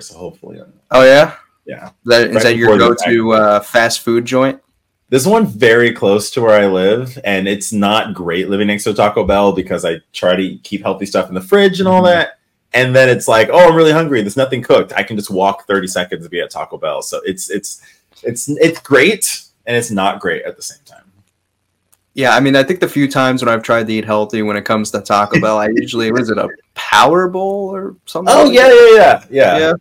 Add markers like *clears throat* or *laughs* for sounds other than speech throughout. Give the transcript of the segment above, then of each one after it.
so hopefully. I'm, Oh yeah, yeah. that is Right that your go-to uh, fast food joint? There's one very close to where I live, and it's not great living next to Taco Bell because I try to keep healthy stuff in the fridge and all Mhm. that. And then it's like, oh, I'm really hungry. There's nothing cooked. I can just walk 30 seconds to be at Taco Bell. So it's it's it's it's great and it's not great at the same time. Yeah, I mean, I think the few times when I've tried to eat healthy when it comes to Taco *laughs* Bell, I usually was it a Power Bowl or something? Oh yeah, yeah, yeah, yeah. yeah.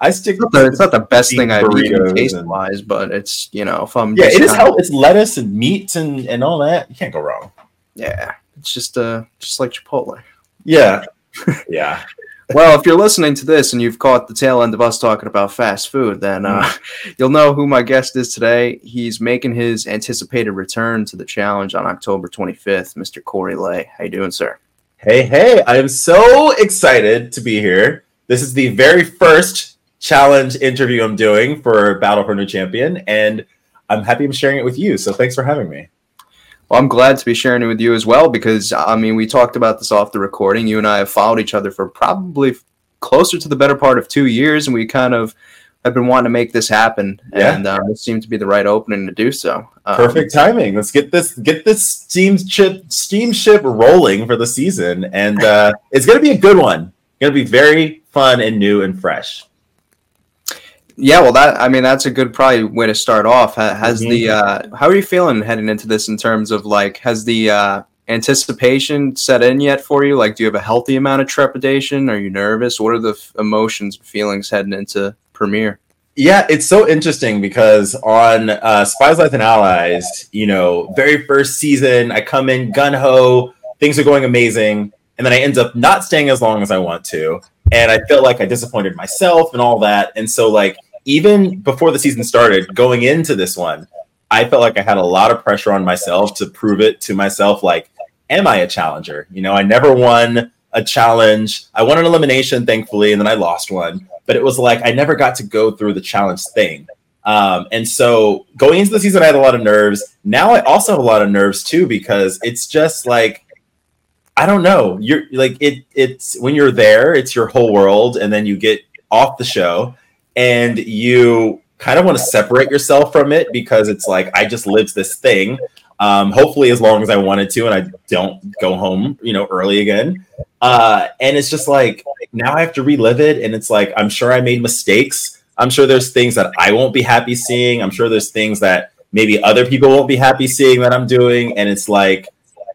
I stick. It's not the, it's not the best thing I've eaten Burritos taste and- wise, but it's you know if I'm Yeah, it is kinda- It's lettuce and meat and and all that. You can't go wrong. Yeah, it's just uh just like Chipotle. Yeah, *laughs* yeah. well, if you're listening to this and you've caught the tail end of us talking about fast food, then uh, *laughs* you'll know who my guest is today. He's making his anticipated return to the challenge on October 25th, Mr. Corey Lay. How you doing, sir? Hey, hey! I am so excited to be here. This is the very first challenge interview I'm doing for Battle for New Champion, and I'm happy I'm sharing it with you. So thanks for having me. Well, I'm glad to be sharing it with you as well because I mean we talked about this off the recording. You and I have followed each other for probably closer to the better part of two years, and we kind of have been wanting to make this happen. Yeah. And uh, it seemed to be the right opening to do so. Um, Perfect timing. Let's get this get this steam ship steamship rolling for the season, and uh, it's gonna be a good one. Gonna be very fun and new and fresh. Yeah, well, that I mean that's a good probably way to start off. Ha- Has Mhm. the uh, how are you feeling heading into this in terms of like has the uh, anticipation set in yet for you? Like, do you have a healthy amount of trepidation? Are you nervous? What are the f- emotions, and feelings heading into premiere? Yeah, it's so interesting because on uh, Spies, Lies, and Allies, you know, very first season, I come in gun ho, things are going amazing, and then I end up not staying as long as I want to, and I feel like I disappointed myself and all that, and so like even before the season started, going into this one, I felt like I had a lot of pressure on myself to prove it to myself, like, am I a challenger? You know, I never won a challenge. I won an elimination, thankfully, and then I lost one but it was like I never got to go through the challenge thing. Um, and so going into the season, I had a lot of nerves. Now I also have a lot of nerves too because it's just like I don't know. You're like it. It's when you're there, it's your whole world, and then you get off the show, and you kind of want to separate yourself from it because it's like I just lived this thing. Um, hopefully, as long as I wanted to, and I don't go home, you know, early again. Uh, and it's just like now I have to relive it, and it's like I'm sure I made mistakes. I'm sure there's things that I won't be happy seeing. I'm sure there's things that maybe other people won't be happy seeing that I'm doing, and it's like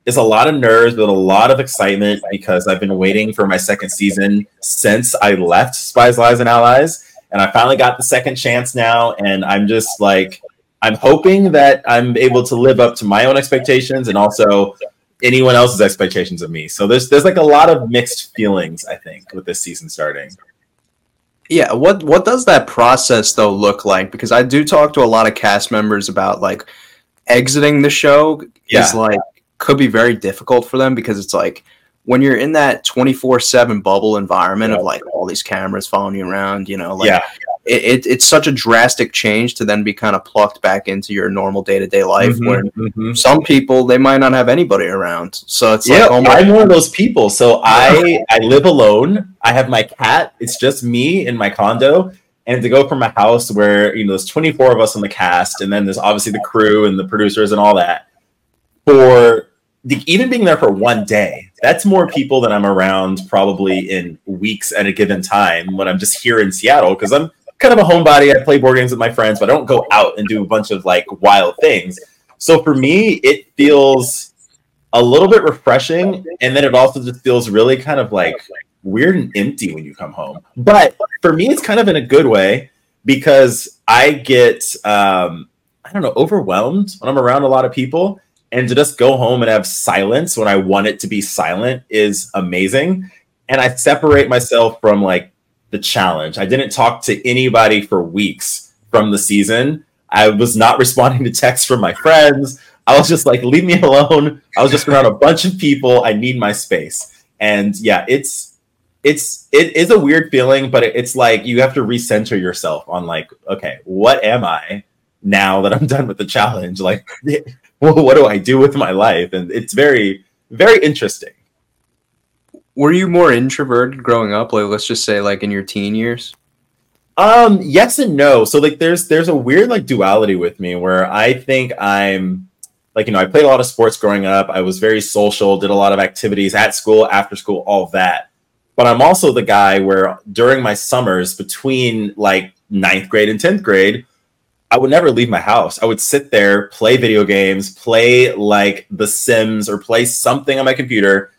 it's a lot of nerves, but a lot of excitement because I've been waiting for my second season since I left Spies, Lies, and Allies, and I finally got the second chance now, and I'm just like I'm hoping that I'm able to live up to my own expectations and also anyone else's expectations of me. So there's there's like a lot of mixed feelings, I think, with this season starting. Yeah, what what does that process though look like? Because I do talk to a lot of cast members about like exiting the show Yeah. is like could be very difficult for them because it's like when you're in that 24/7 bubble environment Yeah. of like all these cameras following you around, you know, like yeah, it, it, it's such a drastic change to then be kind of plucked back into your normal day-to-day life Mhm, where mhm. some people they might not have anybody around. So it's yeah, like almost I'm one of those people. So *laughs* I I live alone. I have my cat. It's just me in my condo. And to go from a house where you know there's 24 of us on the cast, and then there's obviously the crew and the producers and all that, for even being there for one day, that's more people than I'm around probably in weeks at a given time when I'm just here in Seattle because I'm kind of a homebody. I play board games with my friends, but I don't go out and do a bunch of like wild things. So for me, it feels a little bit refreshing, and then it also just feels really kind of like weird and empty when you come home. But for me, it's kind of in a good way because I get um, I don't know overwhelmed when I'm around a lot of people, and to just go home and have silence when I want it to be silent is amazing. And I separate myself from like the challenge. I didn't talk to anybody for weeks from the season. I was not *laughs* responding to texts from my friends. I was just like, leave me alone. I was just around a bunch of people. I need my space. And yeah, it's it's it is a weird feeling, but it's like you have to recenter yourself on like, okay, what am I now that I'm done with the challenge? Like, *laughs* *laughs* well, what do I do with my life? And it's very very interesting. were you more introverted growing up? Like let's just say like in your teen years? Um, yes and no. So like there's there's a weird like duality with me where I think I'm like you know, I played a lot of sports growing up. I was very social, did a lot of activities at school, after school, all that. But I'm also the guy where during my summers between like ninth grade and 10th grade, I would never leave my house. I would sit there, play video games, play like The Sims or play something on my computer,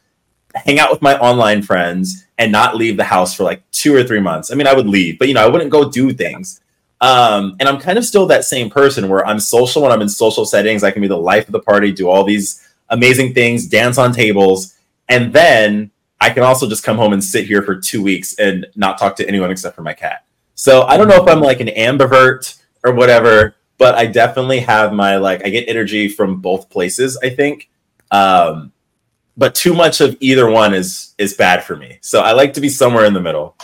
hang out with my online friends, and not leave the house for like two or three months. I mean, I would leave, but you know, I wouldn't go do things. Um, and I'm kind of still that same person where I'm social when I'm in social settings. I can be the life of the party, do all these amazing things, dance on tables, and then I can also just come home and sit here for two weeks and not talk to anyone except for my cat. So I don't know if I'm like an ambivert or whatever, but I definitely have my like I get energy from both places. I think, um, but too much of either one is is bad for me. So I like to be somewhere in the middle.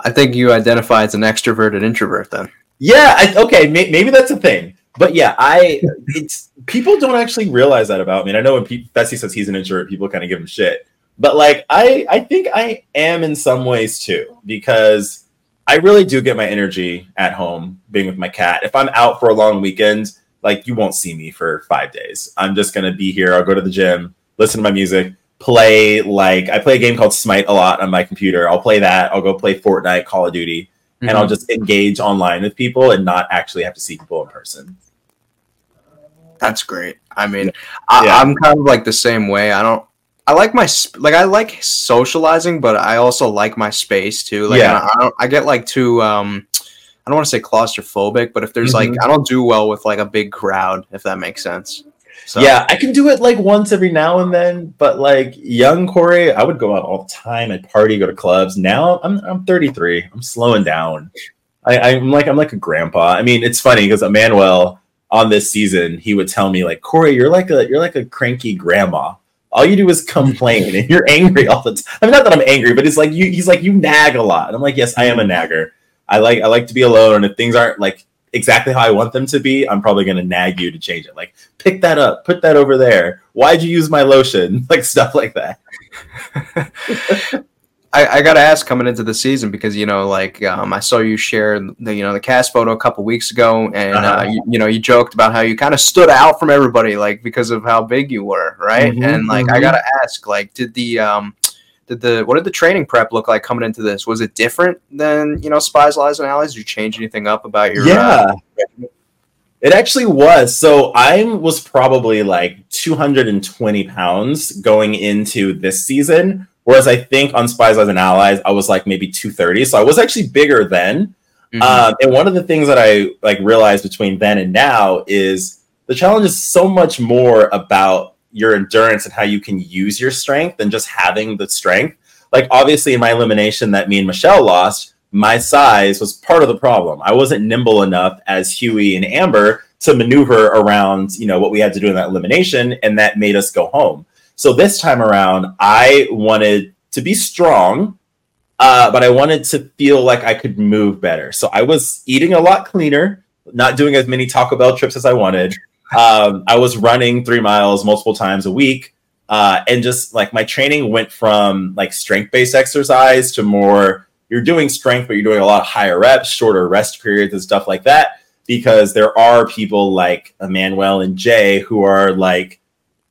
I think you identify as an extroverted introvert then. Yeah. I, okay. May, maybe that's a thing. But yeah, I it's people don't actually realize that about me. And I know when P- Bessie says he's an introvert, people kind of give him shit. But like I I think I am in some ways too because I really do get my energy at home being with my cat. If I'm out for a long weekend, like you won't see me for five days. I'm just gonna be here. I'll go to the gym, listen to my music, play like I play a game called Smite a lot on my computer. I'll play that. I'll go play Fortnite, Call of Duty, mm-hmm. and I'll just engage online with people and not actually have to see people in person. That's great. I mean, I, yeah. I'm kind of like the same way. I don't I like my like I like socializing, but I also like my space too. Like yeah. I, I, I get like too um I don't want to say claustrophobic, but if there's mm-hmm. like I don't do well with like a big crowd, if that makes sense. So. Yeah, I can do it like once every now and then, but like young Corey, I would go out all the time. I'd party, go to clubs. Now I'm I'm 33. I'm slowing down. I, I'm like I'm like a grandpa. I mean, it's funny because Emmanuel on this season, he would tell me like, Corey, you're like a you're like a cranky grandma all you do is complain and you're angry all the time. I mean, not that I'm angry, but it's like you. He's like you nag a lot. And I'm like, yes, I am a nagger. I like I like to be alone, and if things aren't like exactly how I want them to be, I'm probably gonna nag you to change it. Like, pick that up, put that over there. Why'd you use my lotion? *laughs* Like stuff like that. *laughs* I, I got to ask coming into the season because you know, like um, I saw you share the you know the cast photo a couple weeks ago, and uh-huh. uh, you, you, know you joked about how you kind of stood out from everybody, like because of how big you were, right? Mm-hmm, and like mm-hmm. I got to ask, like, did the um, did the what did the training prep look like coming into this? Was it different than you know Spies, Lies, and Allies? Did you change anything up about your? Yeah, uh, it actually was. So I was probably like 220 pounds going into this season Whereas I think on Spies, Lies, and Allies, I was like maybe 230. So I was actually bigger then. Mm-hmm. Um, and one of the things that I like realized between then and now is the challenge is so much more about your endurance and how you can use your strength than just having the strength. Like obviously in my elimination that me and Michele lost, my size was part of the problem. I wasn't nimble enough as Hughie and Amber to maneuver around, you know, what we had to do in that elimination, and that made us go home. So this time around, I wanted to be strong, uh, but I wanted to feel like I could move better. So I was eating a lot cleaner, not doing as many Taco Bell trips as I wanted. Um, I was running three miles multiple times a week. Uh, and just like my training went from like strength based exercise to more you're doing strength, but you're doing a lot of higher reps, shorter rest periods, and stuff like that. Because there are people like Emmanuel and Jay who are like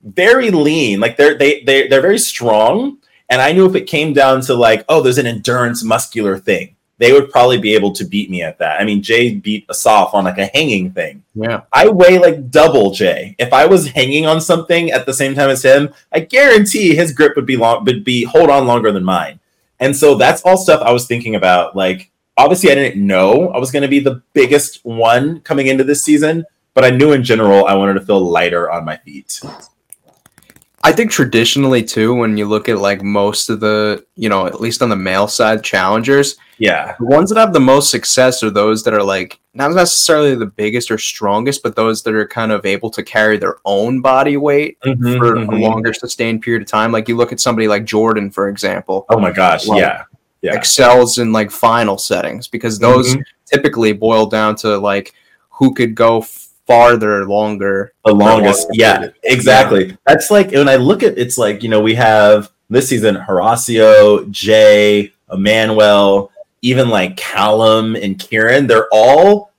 very lean. Like they're they they they're very strong. And I knew if it came down to like, oh, there's an endurance muscular thing, they would probably be able to beat me at that. I mean, Jay beat Asaf on like a hanging thing. Yeah. I weigh like double Jay. If I was hanging on something at the same time as him, I guarantee his grip would be long would be hold on longer than mine. And so that's all stuff I was thinking about. Like, obviously I didn't know I was gonna be the biggest one coming into this season, but I knew in general I wanted to feel lighter on my feet. I think traditionally too, when you look at like most of the, you know, at least on the male side challengers, yeah, the ones that have the most success are those that are like not necessarily the biggest or strongest, but those that are kind of able to carry their own body weight mm-hmm, for mm-hmm. a longer sustained period of time. Like you look at somebody like Jordan, for example. Oh my gosh, like, yeah. Yeah. Excels in like final settings because those mm-hmm. typically boil down to like who could go farther longer. The longest, yeah, exactly. Yeah. That's like when I look at it's like you know we have this season Horacio, Jay, Emmanuel, even like Callum and Kieran, they're all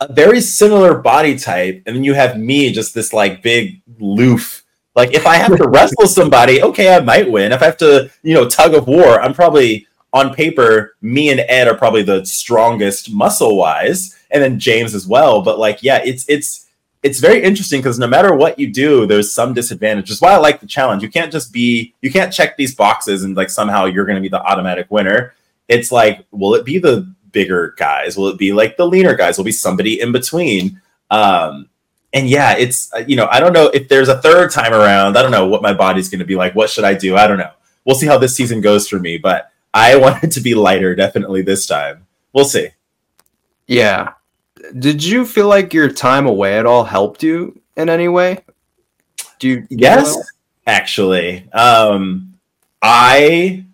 a very similar body type. And then you have me, just this like big loof. Like if I have to *laughs* wrestle somebody, okay, I might win. If I have to, you know, tug of war, I'm probably on paper, me and Ed are probably the strongest muscle wise, and then James as well. But like, yeah, it's it's it's very interesting because no matter what you do, there's some disadvantage. Is why I like the challenge. You can't just be you can't check these boxes and like somehow you're going to be the automatic winner. It's like, will it be the bigger guys? Will it be like the leaner guys? Will be somebody in between? Um, and yeah, it's uh, you know I don't know if there's a third time around. I don't know what my body's going to be like. What should I do? I don't know. We'll see how this season goes for me, but I *laughs* want it to be lighter definitely this time. We'll see. Yeah, did you feel like your time away at all helped you in any way? Do you? Yes, actually. Um, I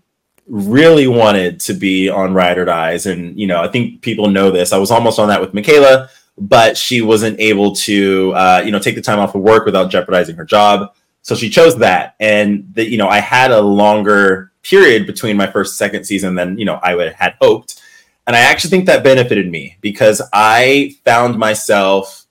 really wanted to be on Ride or Dies, and you know, I think people know this. I was almost on that with Michaela, but she wasn't able to, uh, you know, take the time off of work without jeopardizing her job. So she chose that, and that you know, I had a longer period between my first second season than you know I would had hoped and I actually think that benefited me because I found myself,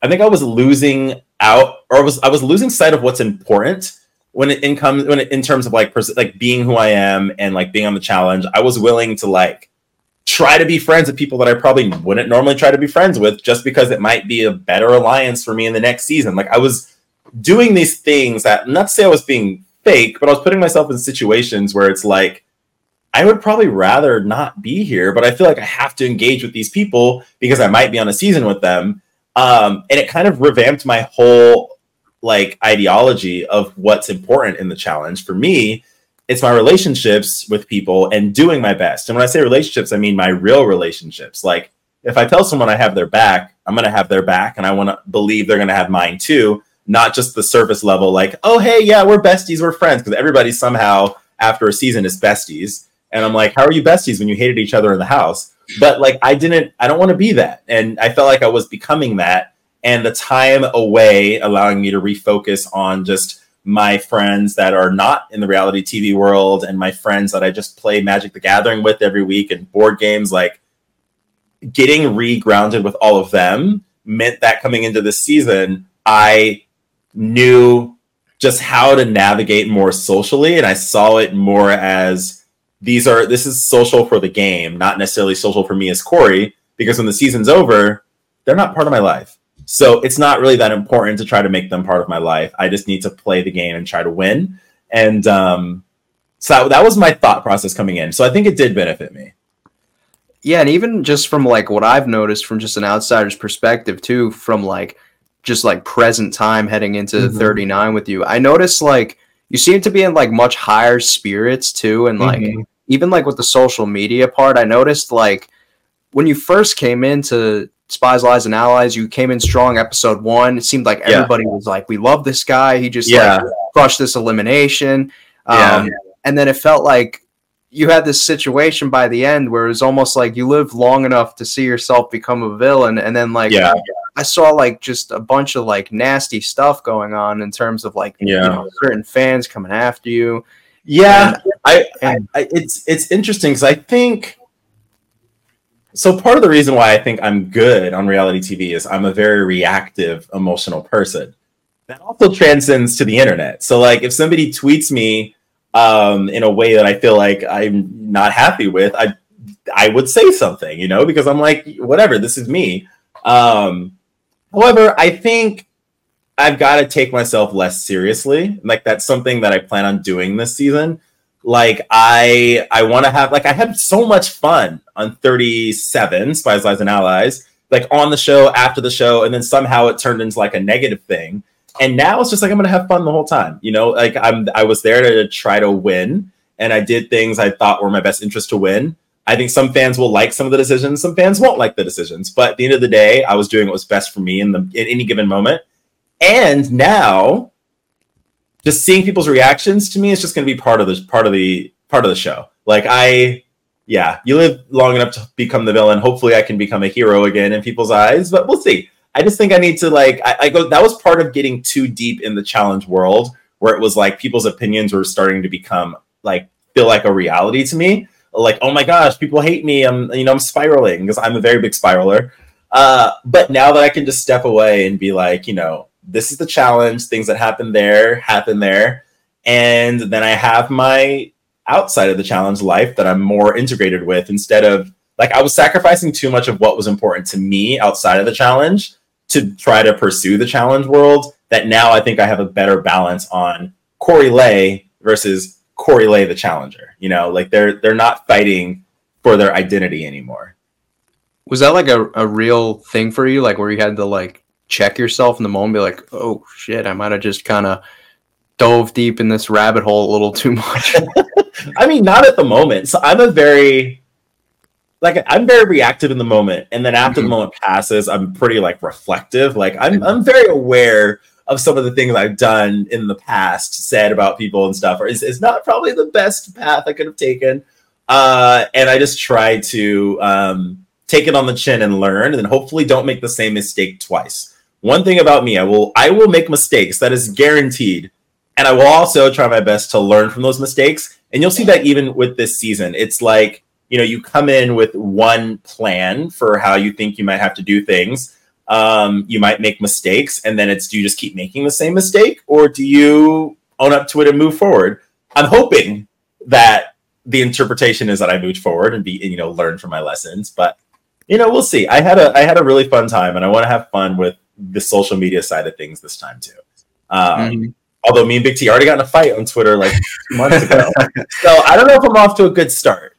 I think I was losing out or I was I was losing sight of what's important when it in comes when it, in terms of like pers- like being who I am and like being on the challenge. I was willing to like try to be friends with people that I probably wouldn't normally try to be friends with just because it might be a better alliance for me in the next season. Like I was doing these things that not to say I was being fake, but I was putting myself in situations where it's like I would probably rather not be here, but I feel like I have to engage with these people because I might be on a season with them. Um, and it kind of revamped my whole like ideology of what's important in the challenge. For me, it's my relationships with people and doing my best. And when I say relationships, I mean my real relationships. Like if I tell someone I have their back, I'm going to have their back and I want to believe they're going to have mine too, not just the surface level like, "Oh, hey, yeah, we're besties, we're friends" because everybody somehow after a season is besties and I'm like, how are you besties when you hated each other in the house? But like, I didn't, I don't want to be that. And I felt like I was becoming that. And the time away allowing me to refocus on just my friends that are not in the reality TV world and my friends that I just play Magic the Gathering with every week and board games, like getting re-grounded with all of them meant that coming into this season, I knew just how to navigate more socially and I saw it more as these are this is social for the game, not necessarily social for me as Corey, because when the season's over, they're not part of my life. So it's not really that important to try to make them part of my life. I just need to play the game and try to win. And um, so that, that was my thought process coming in. So I think it did benefit me. Yeah, and even just from like what I've noticed from just an outsider's perspective too, from like just like present time heading into mm-hmm. 39 with you, I noticed like you seem to be in like much higher spirits too and like mm-hmm. even like with the social media part i noticed like when you first came into spies lies and allies you came in strong episode one it seemed like everybody yeah. was like we love this guy he just yeah. like crushed this elimination yeah. um, and then it felt like you had this situation by the end where it's almost like you lived long enough to see yourself become a villain and then like yeah. I saw like just a bunch of like nasty stuff going on in terms of like yeah. You know, certain fans coming after you. Yeah, and, I, and, I, it's it's interesting because I think so. Part of the reason why I think I'm good on reality TV is I'm a very reactive, emotional person. That also transcends to the internet. So like, if somebody tweets me um, in a way that I feel like I'm not happy with, I I would say something, you know, because I'm like, whatever, this is me. Um, However, I think I've got to take myself less seriously. Like that's something that I plan on doing this season. Like I I want to have like I had so much fun on 37 Spies Lies and Allies, like on the show, after the show, and then somehow it turned into like a negative thing. And now it's just like I'm gonna have fun the whole time. You know, like I'm I was there to try to win, and I did things I thought were my best interest to win. I think some fans will like some of the decisions, some fans won't like the decisions. But at the end of the day, I was doing what was best for me in the in any given moment. And now, just seeing people's reactions to me is just going to be part of the part of the part of the show. Like I, yeah, you live long enough to become the villain. Hopefully, I can become a hero again in people's eyes. But we'll see. I just think I need to like I, I go. That was part of getting too deep in the challenge world, where it was like people's opinions were starting to become like feel like a reality to me like, oh my gosh, people hate me. I'm, you know, I'm spiraling because I'm a very big spiraler. Uh, but now that I can just step away and be like, you know, this is the challenge. Things that happen there happen there, and then I have my outside of the challenge life that I'm more integrated with instead of like I was sacrificing too much of what was important to me outside of the challenge to try to pursue the challenge world. That now I think I have a better balance on Corey Lay versus Corey Lay the challenger. You know, like they're they're not fighting for their identity anymore. Was that like a, a real thing for you? Like where you had to like check yourself in the moment, be like, oh shit, I might have just kind of dove deep in this rabbit hole a little too much. *laughs* I mean, not at the moment. So I'm a very like I'm very reactive in the moment, and then after mm-hmm. the moment passes, I'm pretty like reflective. Like I'm I'm very aware of some of the things I've done in the past, said about people and stuff, or is, is not probably the best path I could have taken. Uh, and I just try to um, take it on the chin and learn, and hopefully don't make the same mistake twice. One thing about me, I will I will make mistakes. That is guaranteed. And I will also try my best to learn from those mistakes. And you'll see that even with this season. It's like, you know, you come in with one plan for how you think you might have to do things. Um, you might make mistakes, and then it's do you just keep making the same mistake, or do you own up to it and move forward? I'm hoping that the interpretation is that I moved forward and be you know learn from my lessons, but you know we'll see. I had a I had a really fun time, and I want to have fun with the social media side of things this time too. Um, mm-hmm. Although me and Big T already got in a fight on Twitter like months ago, *laughs* so I don't know if I'm off to a good start.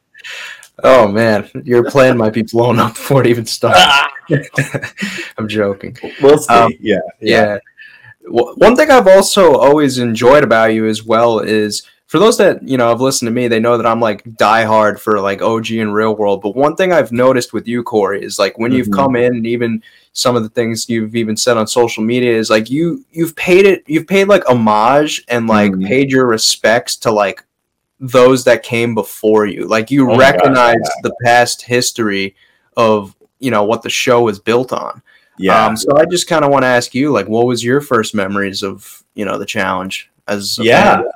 Oh man, your plan might be blown up before it even starts. *laughs* I'm joking. We'll see. Um, yeah, yeah. yeah. One thing I've also always enjoyed about you as well is for those that you know have listened to me, they know that I'm like diehard for like OG and real world. But one thing I've noticed with you, Corey, is like when mm-hmm. you've come in and even some of the things you've even said on social media is like you you've paid it you've paid like homage and like mm. paid your respects to like those that came before you like you oh recognize God, yeah. the past history of you know what the show was built on yeah um, so i just kind of want to ask you like what was your first memories of you know the challenge as yeah fan?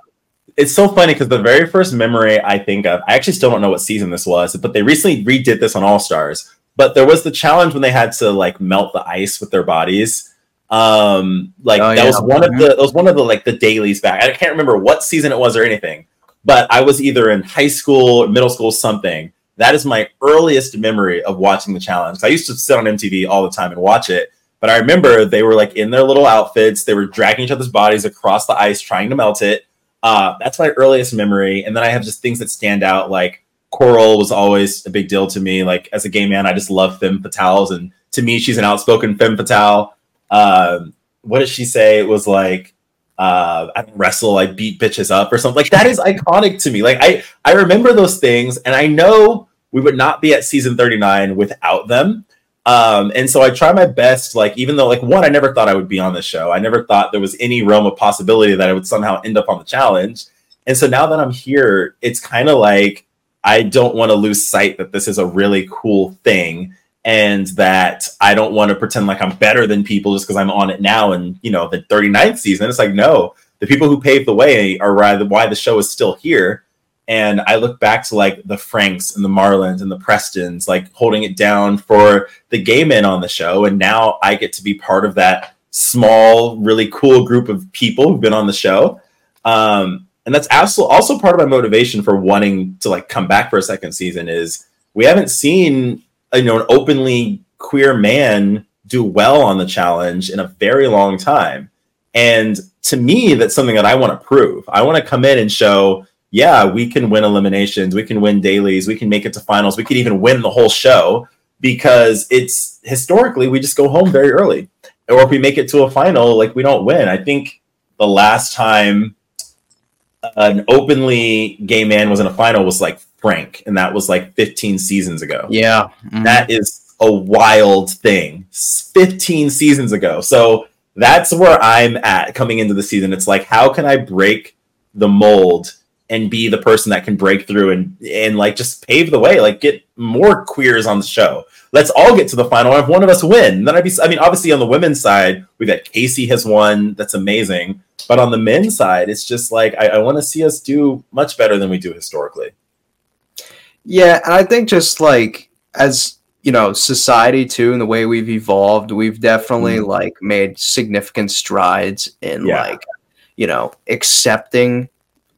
it's so funny because the very first memory I think of, I actually still don't know what season this was, but they recently redid this on All Stars. But there was the challenge when they had to like melt the ice with their bodies. Um, like oh, that yeah. was one of the that was one of the like the dailies back. I can't remember what season it was or anything, but I was either in high school, middle school, something. That is my earliest memory of watching the challenge. I used to sit on MTV all the time and watch it. But I remember they were like in their little outfits. They were dragging each other's bodies across the ice, trying to melt it. Uh, that's my earliest memory. And then I have just things that stand out, like Coral was always a big deal to me. Like as a gay man, I just love femme fatales, and to me, she's an outspoken femme fatale. Um, what did she say? It was like uh, I wrestle, I beat bitches up, or something like that. Is iconic to me. Like I, I remember those things, and I know we would not be at season thirty nine without them. Um, and so I try my best. Like even though, like one, I never thought I would be on the show. I never thought there was any realm of possibility that I would somehow end up on the challenge. And so now that I'm here, it's kind of like I don't want to lose sight that this is a really cool thing and that I don't want to pretend like I'm better than people just because I'm on it now and you know the 39th season. It's like no, the people who paved the way are why the show is still here. And I look back to like the Franks and the Marlins and the Prestons, like holding it down for the gay men on the show. And now I get to be part of that small, really cool group of people who've been on the show. Um, and that's absolutely also part of my motivation for wanting to like come back for a second season is we haven't seen you know an openly queer man do well on the challenge in a very long time. And to me that's something that i want to prove. I want to come in and show yeah we can win eliminations we can win dailies we can make it to finals we can even win the whole show because it's historically we just go home very early. Or if we make it to a final like we don't win. I think the last time an openly gay man was in a final was like Frank, and that was like 15 seasons ago. Yeah, mm-hmm. that is a wild thing. 15 seasons ago. So that's where I'm at coming into the season. It's like, how can I break the mold and be the person that can break through and and like just pave the way, like get more queers on the show. Let's all get to the final. If one of us win, then I'd be. I mean, obviously on the women's side, we've got Kaycee has won. That's amazing. But on the men's side, it's just like I, I want to see us do much better than we do historically. Yeah, and I think just like as you know, society too, and the way we've evolved, we've definitely mm. like made significant strides in yeah. like you know accepting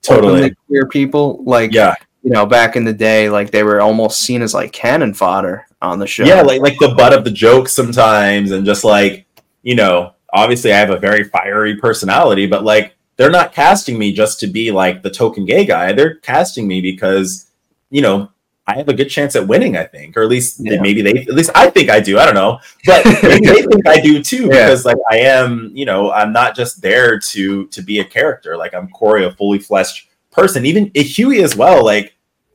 totally queer people. Like yeah, you know, back in the day, like they were almost seen as like cannon fodder on the show. Yeah, like like the butt of the joke sometimes, and just like you know, obviously I have a very fiery personality, but like they're not casting me just to be like the token gay guy. They're casting me because you know I have a good chance at winning. I think, or at least yeah. maybe they, at least I think I do. I don't know, but *laughs* maybe they think I do too yeah. because like I am, you know, I'm not just there to to be a character. Like I'm Corey, a fully fleshed person. Even Hughie as well. Like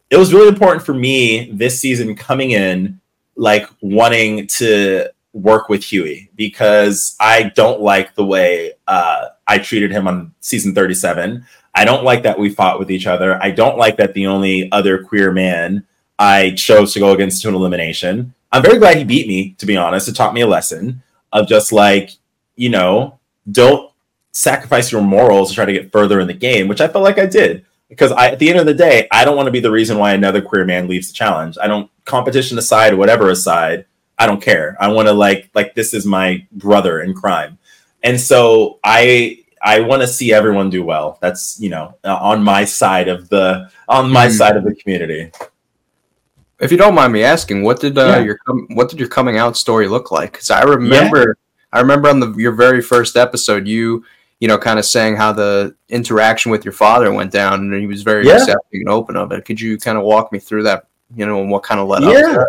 it was really important for me this season coming in, like wanting to work with Hughie because I don't like the way uh, I treated him on season 37. I don't like that we fought with each other. I don't like that the only other queer man I chose to go against to an elimination. I'm very glad he beat me, to be honest. It taught me a lesson of just like, you know, don't sacrifice your morals to try to get further in the game, which I felt like I did because I, at the end of the day, I don't want to be the reason why another queer man leaves the challenge. I don't competition aside, whatever aside, I don't care. I want to like like this is my brother in crime, and so I I want to see everyone do well. That's you know on my side of the on my mm. side of the community. If you don't mind me asking, what did uh, yeah. your what did your coming out story look like? Because I remember yeah. I remember on the your very first episode, you you know, kind of saying how the interaction with your father went down, and he was very yeah. accepting and open of it. Could you kind of walk me through that? You know, and what kind of led yeah, up? Yeah,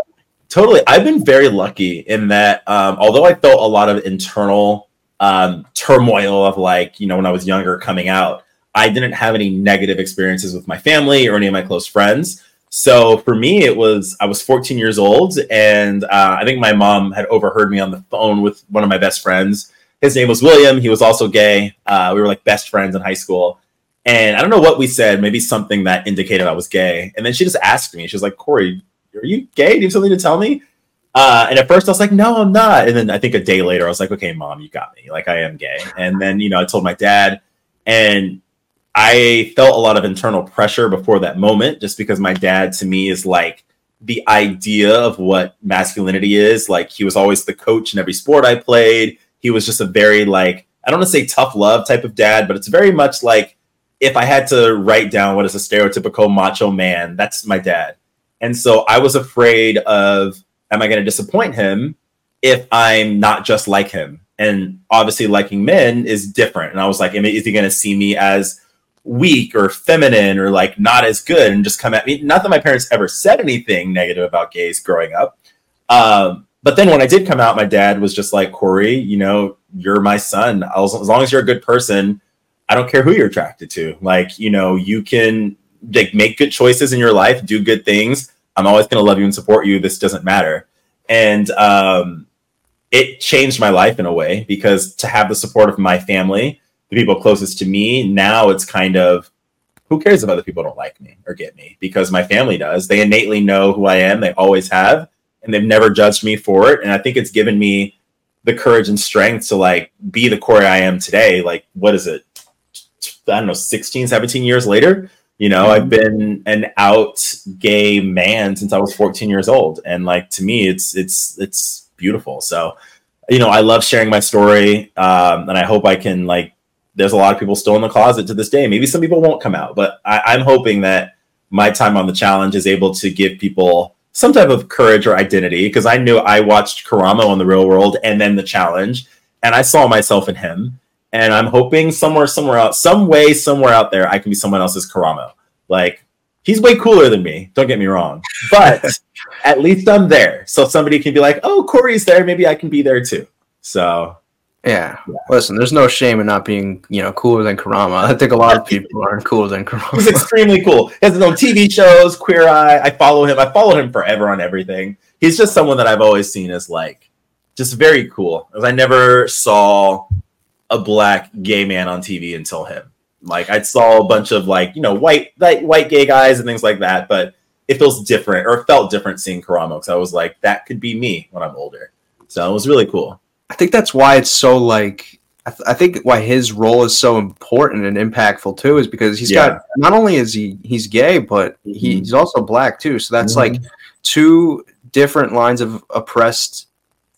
totally. I've been very lucky in that, um, although I felt a lot of internal um, turmoil of like, you know, when I was younger coming out, I didn't have any negative experiences with my family or any of my close friends. So for me, it was I was 14 years old, and uh, I think my mom had overheard me on the phone with one of my best friends his name was William. He was also gay. Uh, we were like best friends in high school. And I don't know what we said, maybe something that indicated I was gay. And then she just asked me, she was like, Corey, are you gay? Do you have something to tell me? Uh, and at first I was like, no, I'm not. And then I think a day later, I was like, okay, mom, you got me. Like, I am gay. And then, you know, I told my dad, and I felt a lot of internal pressure before that moment, just because my dad to me is like the idea of what masculinity is. Like, he was always the coach in every sport I played he was just a very like I don't want to say tough love type of dad, but it's very much like if I had to write down what is a stereotypical macho man, that's my dad. And so I was afraid of am I going to disappoint him if I'm not just like him? And obviously, liking men is different. And I was like, is he going to see me as weak or feminine or like not as good and just come at me? Not that my parents ever said anything negative about gays growing up. Um, but then when I did come out, my dad was just like, Corey, you know, you're my son. As, as long as you're a good person, I don't care who you're attracted to. Like, you know, you can like make good choices in your life, do good things. I'm always going to love you and support you. This doesn't matter. And um, it changed my life in a way because to have the support of my family, the people closest to me, now it's kind of who cares if other people don't like me or get me because my family does. They innately know who I am. They always have and they've never judged me for it. And I think it's given me the courage and strength to like be the Corey I am today. Like, what is it? I don't know, 16, 17 years later. You know, mm-hmm. I've been an out gay man since I was 14 years old. And like to me, it's it's it's beautiful. So, you know, I love sharing my story. Um, and I hope I can like there's a lot of people still in the closet to this day. Maybe some people won't come out, but I, I'm hoping that my time on the challenge is able to give people some type of courage or identity because I knew I watched Karamo on the real world and then the challenge, and I saw myself in him. And I'm hoping somewhere, somewhere out, some way, somewhere out there, I can be someone else's Karamo. Like he's way cooler than me. Don't get me wrong, but *laughs* at least I'm there, so somebody can be like, "Oh, Corey's there. Maybe I can be there too." So yeah. yeah. Listen, there's no shame in not being, you know, cooler than Karamo. I think a lot of people aren't cooler than Karamo. He's extremely cool. He has his own TV shows, Queer Eye. I follow him. I follow him forever on everything. He's just someone that I've always seen as like just very cool. Because I never saw a black gay man on TV until him. Like I saw a bunch of like, you know, white like white gay guys and things like that, but it feels different or felt different seeing Karamo because I was like, that could be me when I'm older. So it was really cool. I think that's why it's so like I, th- I, think why his role is so important and impactful too is because he's yeah. got not only is he he's gay but mm-hmm. he's also black too so that's mm-hmm. like two different lines of oppressed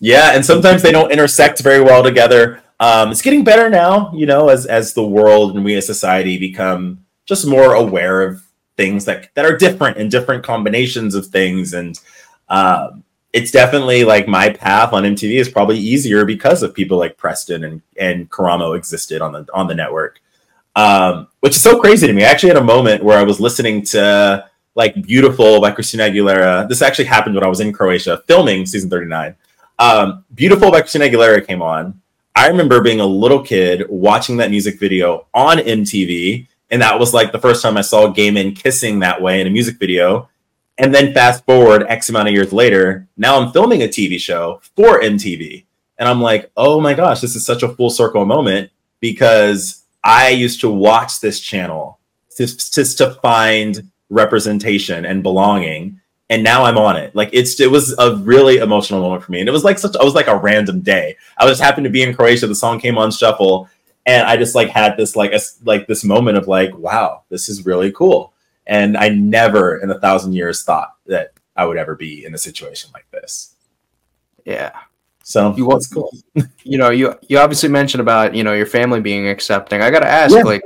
yeah and sometimes they don't intersect very well together um, it's getting better now you know as as the world and we as society become just more aware of things that that are different and different combinations of things and um, it's definitely like my path on MTV is probably easier because of people like Preston and and Karamo existed on the on the network, um, which is so crazy to me. I actually had a moment where I was listening to like "Beautiful" by Christina Aguilera. This actually happened when I was in Croatia filming season thirty nine. Um, "Beautiful" by Christina Aguilera came on. I remember being a little kid watching that music video on MTV, and that was like the first time I saw gay men kissing that way in a music video and then fast forward X amount of years later, now I'm filming a TV show for MTV. And I'm like, oh my gosh, this is such a full circle moment because I used to watch this channel just, just to find representation and belonging. And now I'm on it. Like it's it was a really emotional moment for me. And it was like such I was like a random day. I just happened to be in Croatia. The song came on shuffle. And I just like had this like a, like this moment of like, wow, this is really cool and I never in a thousand years thought that I would ever be in a situation like this. Yeah. So you was cool. *laughs* you know, you you obviously mentioned about, you know, your family being accepting. I gotta ask, yeah. like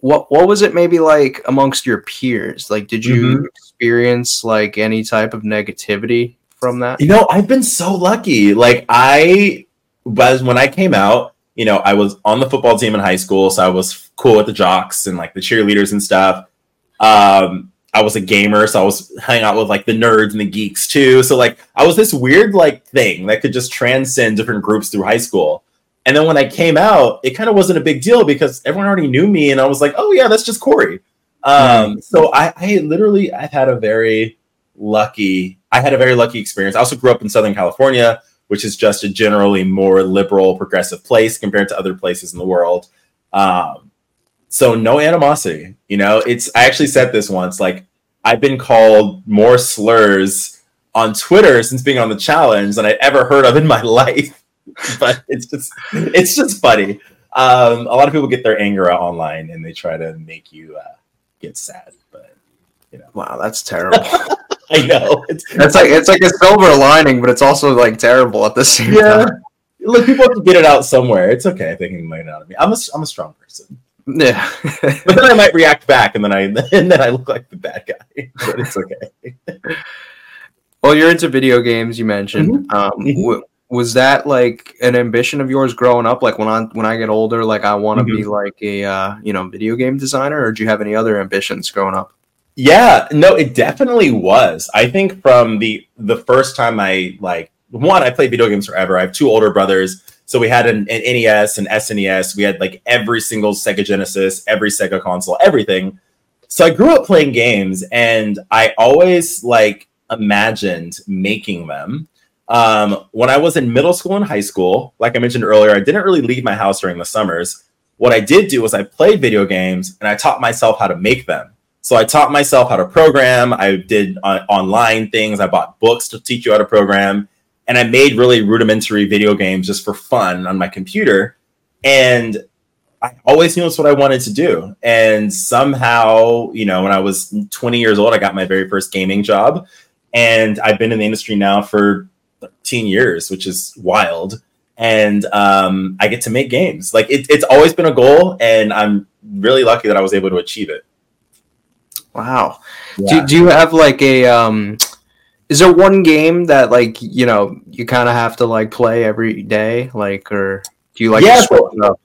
what what was it maybe like amongst your peers? Like did you mm-hmm. experience like any type of negativity from that? You know, I've been so lucky. Like I was when I came out, you know, I was on the football team in high school, so I was cool with the jocks and like the cheerleaders and stuff um, I was a gamer, so I was hanging out with like the nerds and the geeks too. So like I was this weird like thing that could just transcend different groups through high school. And then when I came out, it kind of wasn't a big deal because everyone already knew me, and I was like, oh yeah, that's just Corey. Um, so I, I literally I've had a very lucky I had a very lucky experience. I also grew up in Southern California, which is just a generally more liberal, progressive place compared to other places in the world. Um, so no animosity. You know, it's I actually said this once. Like I've been called more slurs on Twitter since being on the challenge than I'd ever heard of in my *laughs* life. but it's just it's just funny. Um, a lot of people get their anger out online and they try to make you uh, get sad. But you know, wow, that's terrible. *laughs* I know. It's, *laughs* it's like it's like a silver lining, but it's also like terrible at the same yeah. time. Look, people have to get it out somewhere. It's okay if they can it out of me. I'm a I'm a strong person. Yeah, *laughs* but then I might react back, and then I *laughs* and then I look like the bad guy. *laughs* But it's okay. well, you're into video games. You mentioned. Mm-hmm. Um, mm-hmm. w- was that like an ambition of yours growing up? Like when I when I get older, like I want to mm-hmm. be like a uh, you know video game designer, or do you have any other ambitions growing up? Yeah, no, it definitely was. I think from the the first time I like one, I played video games forever. I have two older brothers so we had an, an NES and SNES. We had like every single Sega Genesis, every Sega console, everything. So I grew up playing games, and I always like imagined making them. Um, when I was in middle school and high school, like I mentioned earlier, I didn't really leave my house during the summers. What I did do was I played video games and I taught myself how to make them. So I taught myself how to program. I did uh, online things. I bought books to teach you how to program and I made really rudimentary video games just for fun on my computer. And I always knew that's what I wanted to do. And somehow, you know, when I was 20 years old, I got my very first gaming job. And I've been in the industry now for 13 years, which is wild. And um, I get to make games. Like it, it's always been a goal, and I'm really lucky that I was able to achieve it. Wow. Yeah. Do, do you have like a um, is there one game that like you know you kind of have to like play every day? Like or do you like yeah, so,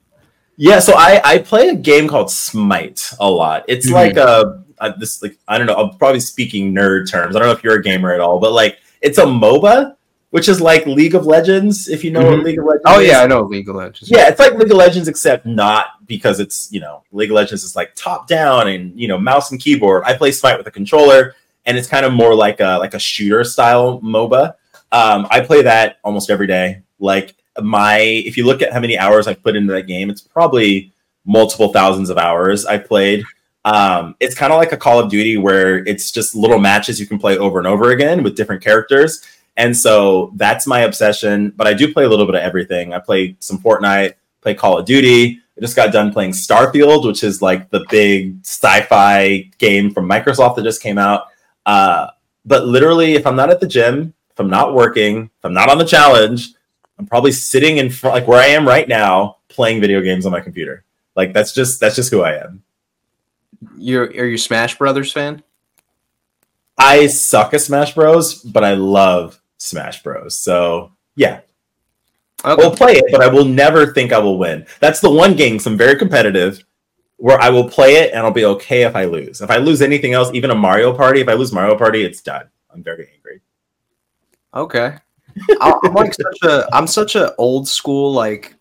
yeah so i i play a game called smite a lot. It's mm-hmm. like a, a, this like i don't know i'm probably speaking nerd terms. I don't know if you're a gamer at all but like it's a moba which is like league of legends if you know mm-hmm. what league of legends oh yeah i know league of legends yeah it's like league of legends except not because it's you know league of legends is like top down and you know mouse and keyboard. I play smite with a controller and it's kind of more like a like a shooter style MOBA. Um, I play that almost every day. Like my, if you look at how many hours I've put into that game, it's probably multiple thousands of hours I played. Um, it's kind of like a Call of Duty where it's just little matches you can play over and over again with different characters. And so that's my obsession. But I do play a little bit of everything. I play some Fortnite, play Call of Duty. I just got done playing Starfield, which is like the big sci-fi game from Microsoft that just came out. Uh, but literally, if I'm not at the gym, if I'm not working, if I'm not on the challenge, I'm probably sitting in front, like where I am right now, playing video games on my computer. Like that's just that's just who I am. You're are you Smash Brothers fan? I suck at Smash Bros, but I love Smash Bros. So yeah, okay. I'll play it, but I will never think I will win. That's the one game. So I'm very competitive, where I will play it and I'll be okay if I lose. If I lose anything else, even a Mario Party, if I lose Mario Party, it's done. I'm very angry. Okay, *laughs* I'm like such a I'm such a old school like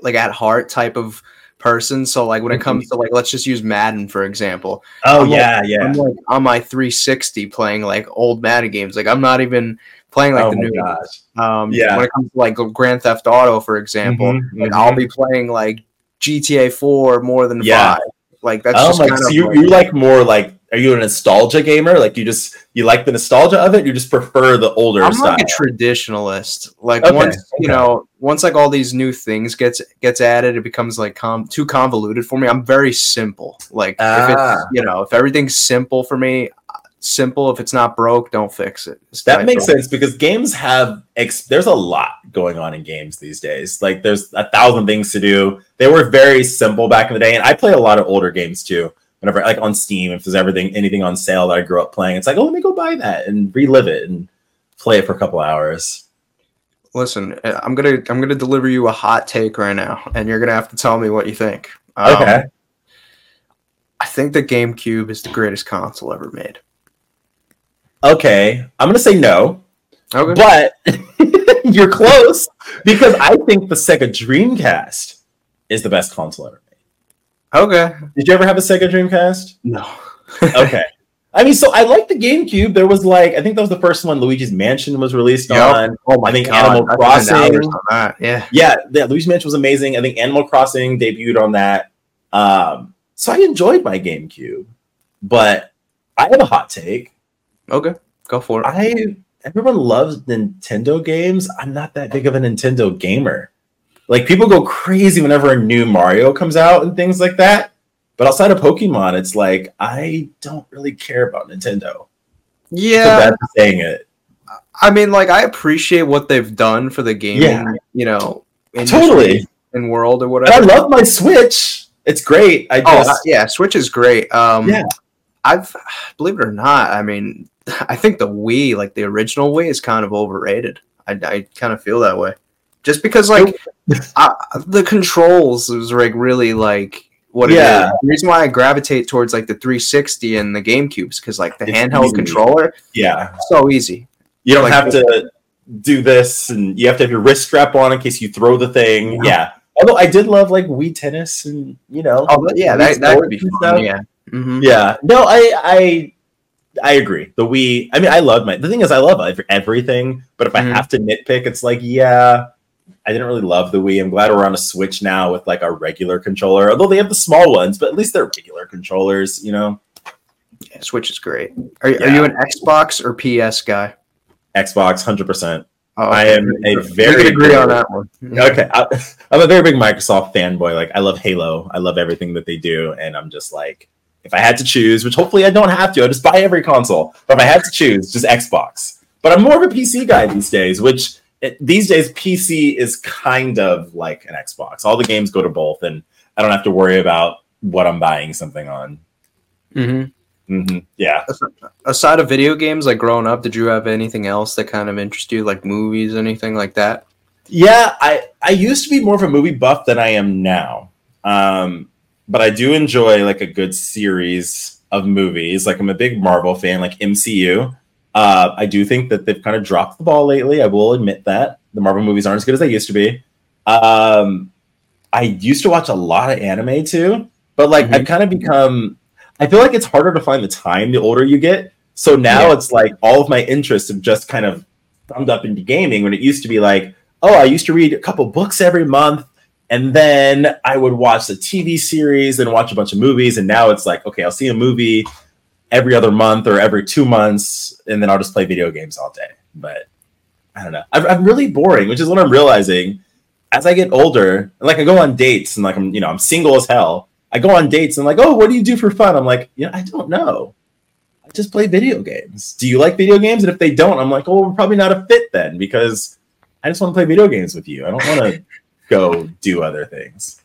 like at heart type of person. So like when it comes to like let's just use Madden for example. Oh I'm yeah, like, yeah. I'm like on my 360 playing like old Madden games. Like I'm not even playing like oh the new gosh. um Yeah. when it comes to like Grand Theft Auto for example. Mhm, Like mhm. I'll be playing like GTA 4 more than Yeah. 5. Like that's Oh just like, kind so of you you like more like are you a nostalgia gamer? Like you just you like the nostalgia of it? You just prefer the older I'm style? like a traditionalist. Like Okay, once you know, once like all these new things gets gets added, it becomes like com- too convoluted for me. I'm very simple. Like if Ah. it's you know, if everything's simple for me, simple. If it's not broke, don't fix it. It's That makes of- sense because games have ex- there's a lot going on in games these days. Like there's a thousand things to do. They were very simple back in the day, and I play a lot of older games too. Whenever like on Steam, if there's everything anything on sale that I grew up playing, it's like oh let me go buy that and relive it and play it for a couple hours. Listen, uh, I'm gonna I'm gonna deliver you a hot take right now, and you're gonna have to tell me what you think. Um, Okay, I think the GameCube is the greatest console ever made. Okay, I'm gonna say no, Okay. but *laughs* you're close because I think the Sega Dreamcast is the best console ever made. okay. Did you ever have a Sega Dreamcast? No. *laughs* okay. I mean, so I like the GameCube. There was like, I think that was the first one Luigi's Mansion was released Yup. on. Oh my I think god. Animal I Crossing- on that. Yeah. Yeah, yeah, Luigi's Mansion was amazing. I think Animal Crossing debuted on that. Um, so I enjoyed my GameCube, but I have a hot take. Okay. Go for it. I everyone loves Nintendo games. I'm not that big of a Nintendo gamer. Like people go crazy whenever a new Mario comes out and things like that. But outside of Pokemon, it's like I don't really care about Nintendo. yeah. For saying it. I mean, like, I appreciate what they've done for the gaming, Yeah. you know, Totally. and world or And whatever. I love my Switch. It's great. I oh, just uh, yeah, Switch is great. Um, Yeah. I've believe it or not, I mean, I think the Wii, like the original Wii, is kind of overrated. I, I kind of feel that way, just because like *laughs* I, the controls was like really like what it is. Yeah. The reason why I gravitate towards like the 360 and the GameCubes because like the It's handheld easy. controller, yeah. so easy. You don't Like- have to do this, and you have to have your wrist strap on in case you throw the thing. Yeah. Although I did love like Wii tennis, and you know, Oh, yeah, that, that could be fun. stuff. Yeah. Mhm. Yeah. No, I I I agree. The Wii. I mean, I love my. The thing is, I love everything. But if Mhm. I have to nitpick, it's like, yeah, I didn't really love the Wii. I'm glad we're on a Switch now with like our regular controller. Although they have the small ones, but at least they're regular controllers. You know, Yeah, Switch is great. Are, are you an Xbox or PS guy? Xbox, hundred percent. Oh, I am a We very can agree big- on that one. *laughs* Okay, I, I'm a very big Microsoft fanboy. Like, I love Halo. I love everything that they do, and I'm just like, if I had to choose, which hopefully I don't have to, I just buy every console. But if I had to choose, just Xbox. But I'm more of a PC guy these days, which it, these days PC is kind of like an Xbox. All the games go to both, and I don't have to worry about what I'm buying something on. hmm hmm Yeah. Aside of video games, like growing up, did you have anything else that kind of interested you, like movies, anything like that? Yeah, I I used to be more of a movie buff than I am now. Um, but I do enjoy like a good series of movies. Like I'm a big Marvel fan, like MCU. Uh, I do think that they've kind of dropped the ball lately. I will admit that the Marvel movies aren't as good as they used to be. Um, I used to watch a lot of anime too, but like Mhm. I've kind of become. I feel like it's harder to find the time the older you get. So now Yeah. it's like all of my interests have just kind of thumbed up into gaming when it used to be like, oh, I used to read a couple books every month, and then I would watch the TV series and watch a bunch of movies. And now it's like, okay, I'll see a movie every other month or every two months, and then I'll just play video games all day. But I don't know. I'm, really boring, which is what I'm realizing. as I get older, like I go on dates and like I'm, you know, I'm single as hell. I go on dates and like, oh, what do you do for fun? I'm like, yeah, I don't know. I just play video games. Do you like video games? And if they don't, I'm like, oh, we're probably not a fit then because I just want to play video games with you. I don't want to *laughs* go do other things.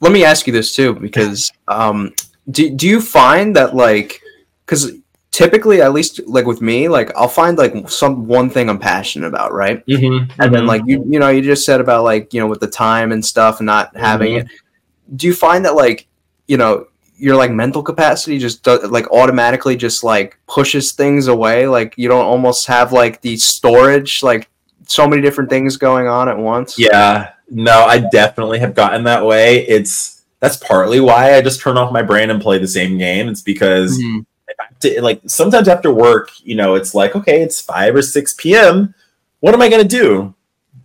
Let me ask you this too, because um, do do you find that like, because typically at least like with me like i'll find like some one thing i'm passionate about right mm-hmm. and mm-hmm. then like you you know you just said about like you know with the time and stuff and not having mm-hmm. it do you find that like you know your like mental capacity just do, like automatically just like pushes things away like you don't almost have like the storage like so many different things going on at once yeah no i definitely have gotten that way it's that's partly why i just turn off my brain and play the same game it's because mm-hmm to, like sometimes after work, you know, it's like, okay, it's five or six p.m. What am I gonna do?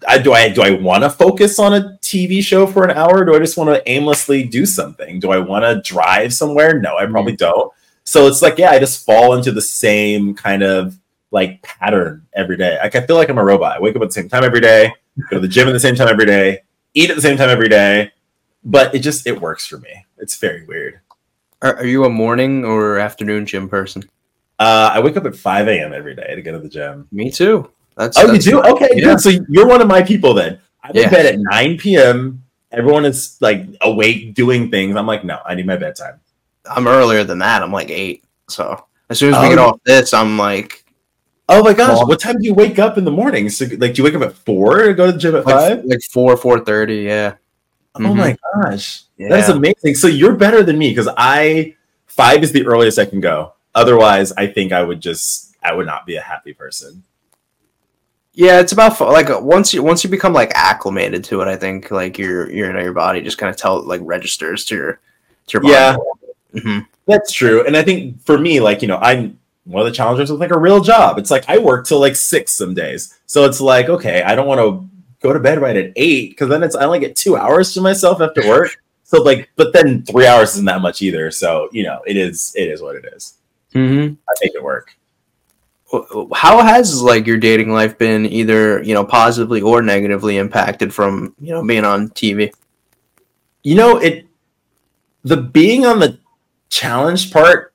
I, do I do I want to focus on a TV show for an hour? do I just want to aimlessly do something? Do I want to drive somewhere? No, I probably mm-hmm. don't. So it's like, yeah, I just fall into the same kind of like pattern every day. Like I feel like I'm a robot. I wake up at the same time every day, go to the gym at the same time every day, eat at the same time every day. But it just it works for me. It's very weird. Are, are you a morning or afternoon gym person? Uh, I wake up at 5 a.m. every day to go to the gym. Me too. That's, oh, that's you do? Okay, yeah. good. So you're one of my people then. I'm yeah. in bed at 9 p.m. Everyone is like awake doing things. I'm like, no, I need my bedtime. I'm earlier than that. I'm like eight. So as soon as we get oh. off this, I'm like, oh my gosh, what time do you wake up in the morning? So like, do you wake up at four to go to the gym at like, five? Like four, four thirty. Yeah. Oh mm-hmm. my gosh. Yeah. That's amazing. So you're better than me because I five is the earliest I can go. Otherwise, I think I would just I would not be a happy person. Yeah, it's about like once you once you become like acclimated to it, I think like your your you know, your body just kind of tell like registers to your to your body. Yeah, mm-hmm. that's true. And I think for me, like you know, I'm one of the challengers with like a real job. It's like I work till like six some days, so it's like okay, I don't want to go to bed right at eight because then it's I only get two hours to myself after *laughs* work. So like, but then three hours isn't that much either. So you know, it is it is what it is. Mm-hmm. I make it work. How has like your dating life been either you know positively or negatively impacted from you know being on TV? You know it, the being on the challenge part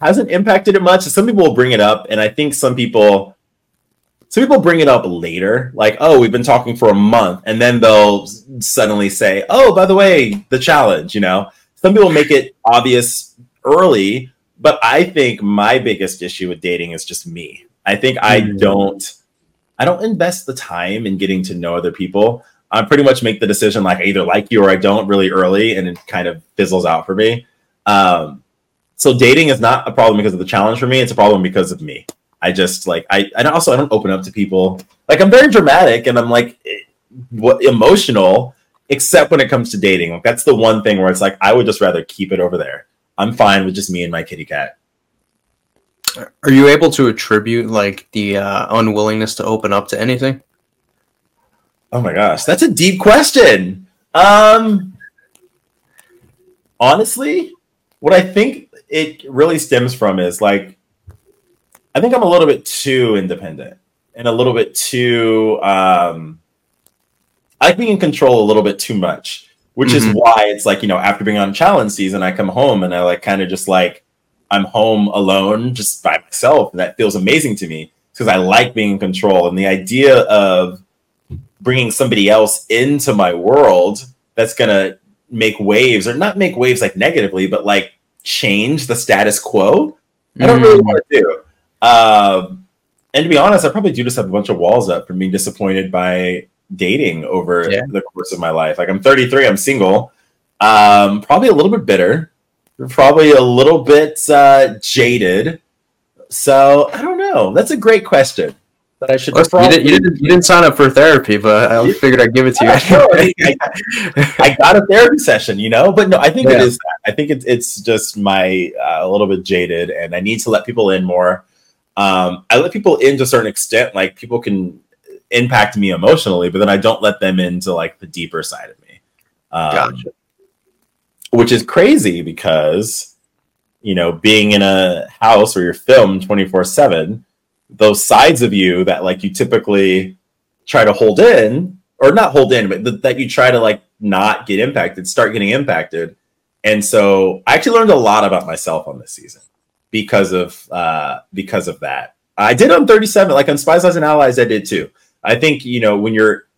hasn't impacted it much. Some people will bring it up, and I think some people some people bring it up later, like, oh, we've been talking for a month, and then they'll suddenly say, oh, by the way, the challenge, you know? Some people make it obvious early, but I think my biggest issue with dating is just me. I think I mm. don't I don't invest the time in getting to know other people. I pretty much make the decision like I either like you or I don't really early, and it kind of fizzles out for me. Um, so dating is not a problem because of the challenge for me; it's a problem because of me. I just like I and also I don't open up to people. Like I'm very dramatic and I'm like eh, what emotional, except when it comes to dating. Like that's the one thing where it's like I would just rather keep it over there. I'm fine with just me and my kitty cat. Are you able to attribute like the uh, unwillingness to open up to anything? Oh my gosh, that's a deep question. Um, honestly, what I think it really stems from is like I think I'm a little bit too independent and a little bit too um I like being in control a little bit too much, which mm-hmm. is why it's like, you know, after being on challenge season, I come home and I like kind of just like I'm home alone just by myself. And that feels amazing to me because I like being in control. And the idea of bringing somebody else into my world that's going to make waves or not make waves like negatively, but like change the status quo, I don't really mm. want to do. Um, and to be honest, I probably do just have a bunch of walls up from being disappointed by dating over yeah. the course of my life. Like I'm 33, I'm single. Um, probably a little bit bitter, probably a little bit uh, jaded. So I don't know. That's a great question. That I should. Listen, you, did, you, didn't, you, didn't, sign up for therapy, but I figured I'd give it to you. *laughs* I, I, *laughs* got a therapy session, you know. But no, I think yeah. it is. That. I think it's it's just my uh, a little bit jaded, and I need to let people in more um, I let people in to a certain extent. Like people can impact me emotionally, but then I don't let them into like the deeper side of me. Um, gotcha. Which is crazy because, you know, being in a house where you're filmed 24 7, those sides of you that like you typically try to hold in or not hold in, but th- that you try to like not get impacted, start getting impacted. And so I actually learned a lot about myself on this season because of uh, because of that. I did on 37, like on Spies, Lies, and Allies, I did too. I think you know when you're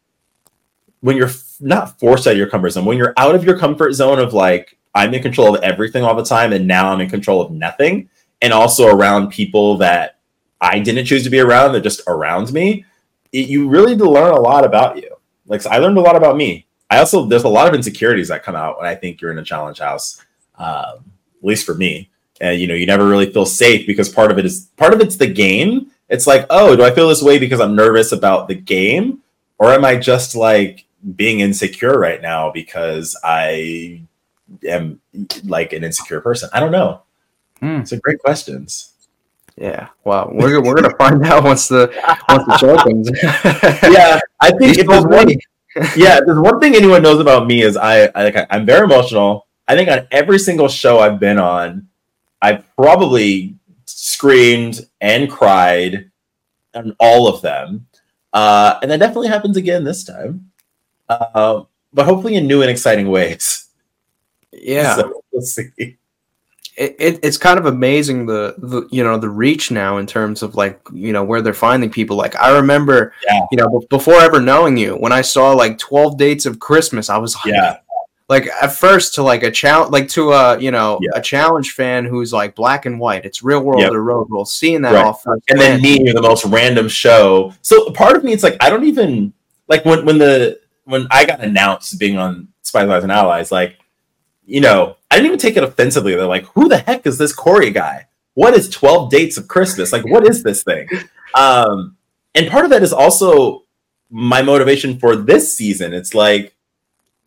when you're not forced out of your comfort zone, when you're out of your comfort zone of like I'm in control of everything all the time, and now I'm in control of nothing, and also around people that I didn't choose to be around, they're just around me. It, you really need to learn a lot about you. Like so I learned a lot about me. I also there's a lot of insecurities that come out when I think you're in a challenge house, um, at least for me. And you know, you never really feel safe because part of it is part of it's the game. It's like, oh, do I feel this way because I'm nervous about the game, or am I just like being insecure right now because I am like an insecure person? I don't know. It's a great questions. Yeah. Wow. *laughs* We're, we're gonna find out once the once the show comes. *laughs* yeah, I think if there's one, yeah, there's one thing anyone knows about me is I, I like I'm very emotional. I think on every single show I've been on, I probably screamed and cried on all of them, uh, and that definitely happens again this time. Uh, but hopefully in new and exciting ways. Yeah. *laughs* So we'll see. It, it, it's kind of amazing the, the you know the reach now in terms of like you know where they're finding people like i remember Yeah. you know be- before ever knowing you when i saw like 12 dates of christmas i was like Yeah, like at first to like a challenge like to a you know Yeah. a challenge fan who's like black and white it's real world Yep. or road rule seeing that Right. all first and then me the most random show. So part of me, it's like I don't even like when when the when I got announced being on Spies, Lies, and Allies. Like, you know, I didn't even take it offensively. They're like, "Who the heck is this Corey guy? What is Twelve Dates of Christmas? Like, what is this thing?" Um, and part of that is also my motivation for this season. It's like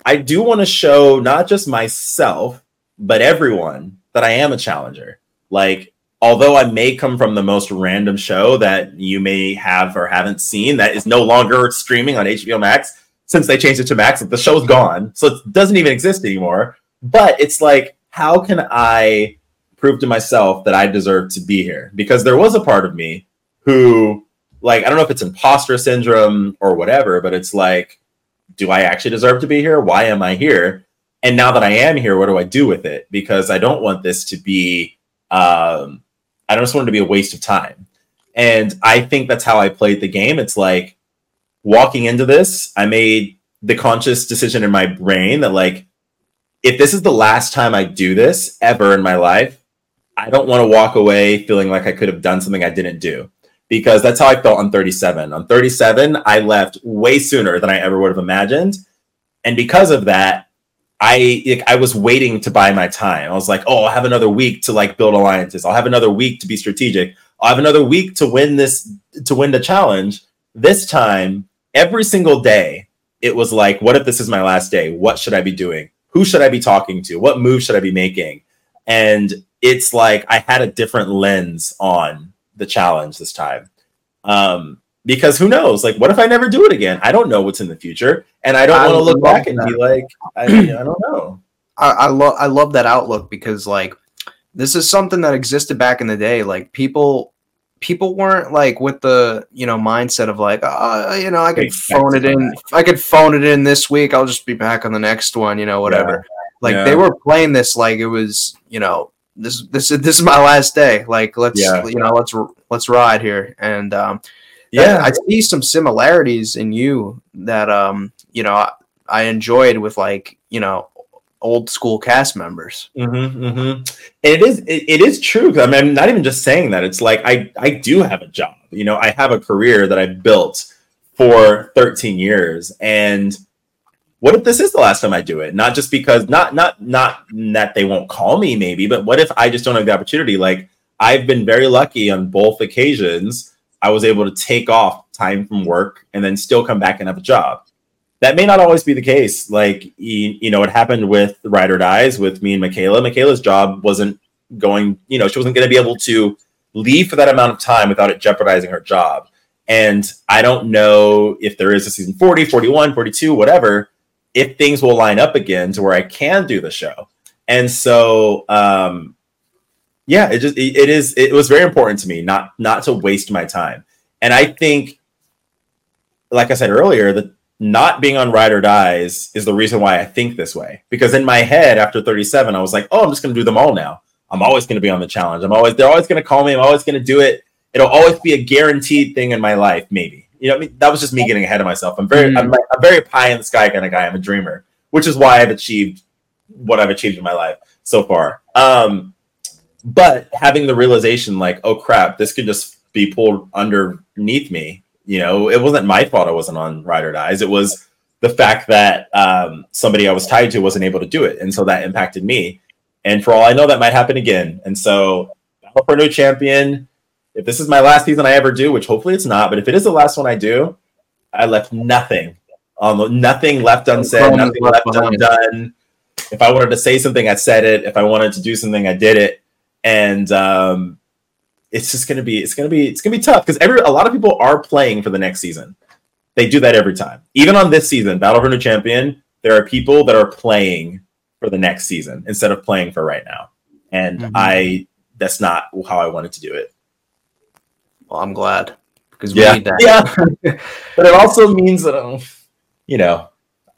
I do want to show not just myself, but everyone that I am a challenger. Like although I may come from the most random show that you may have or haven't seen that is no longer streaming on HBO Max since they changed it to Max, the show's gone. So it doesn't even exist anymore. But it's like, how can I prove to myself that I deserve to be here? Because there was a part of me who, like, I don't know if it's imposter syndrome or whatever, but it's like, do I actually deserve to be here? Why am I here? And now that I am here, what do I do with it? Because I don't want this to be um, I don't just want it to be a waste of time. And I think that's how I played the game. It's like walking into this, I made the conscious decision in my brain that like, if this is the last time I do this ever in my life, I don't want to walk away feeling like I could have done something I didn't do. Because that's how I felt on 37. On 37, I left way sooner than I ever would have imagined. And because of that, I I was waiting to buy my time. I was like, oh, I'll have another week to like build alliances. I'll have another week to be strategic. I'll have another week to win this to win the challenge. This time, every single day, it was like, what if this is my last day? What should I be doing? Who should I be talking to? What move should I be making? And it's like I had a different lens on the challenge this time. Um, because who knows? Like, what if I never do it again? I don't know what's in the future, and I don't want to look back and be like, I, *clears throat* I don't know. I, I love I love that outlook because like this is something that existed back in the day. Like people people weren't like with the you know mindset of like oh you know I could phone it in I could phone it in this week I'll just be back on the next one you know whatever. Like Yeah. they were playing this like it was you know this this is this is my last day like let's Yeah. you know let's let's ride here and um Yeah, I see some similarities in you that um you know I, I enjoyed with like you know old school cast members. Mm-hmm, mm-hmm. It is it, it is true. I mean, I'm not even just saying that. It's like I I do have a job. You know, I have a career that I built for 13 years. And what if this is the last time I do it? Not just because not not not that they won't call me, maybe, but what if I just don't have the opportunity? Like I've been very lucky on both occasions. I was able to take off time from work and then still come back and have a job that may not always be the case. Like you, you know, it happened with Ride or Dies with me and Michaela. Michaela's job wasn't going, you know, she wasn't going to be able to leave for that amount of time without it jeopardizing her job. And I don't know if there is a season 40, 41, 42, whatever, if things will line up again to where I can do the show. And so um yeah, it just it, it is it was very important to me not not to waste my time. And I think like I said earlier, that not being on ride or dies is the reason why I think this way. Because in my head, after 37, I was like, oh, I'm just going to do them all now. I'm always going to be on the challenge. I'm always, they're always going to call me. I'm always going to do it. It'll always be a guaranteed thing in my life, maybe. You know, I mean, that was just me getting ahead of myself. I'm very, mm. I'm, I'm very pie in the sky kind of guy. I'm a dreamer, which is why I've achieved what I've achieved in my life so far. Um, but having the realization, like, oh crap, this could just be pulled underneath me you know, it wasn't my fault I wasn't on Ride or Dies. It was the fact that um, somebody I was tied to wasn't able to do it, and so that impacted me. And for all I know, that might happen again. And so, Battle for a New Champion. If this is my last season I ever do, which hopefully it's not, but if it is the last one I do, I left nothing um, nothing left unsaid, nothing left undone. If I wanted to say something, I said it. If I wanted to do something, I did it. And um, it's just gonna be it's gonna be it's gonna be tough because every a lot of people are playing for the next season. They do that every time. Even on this season, Battle for New Champion, there are people that are playing for the next season instead of playing for right now. And mm-hmm. I that's not how I wanted to do it. Well, I'm glad because we yeah, yeah. *laughs* but it also means that um, you know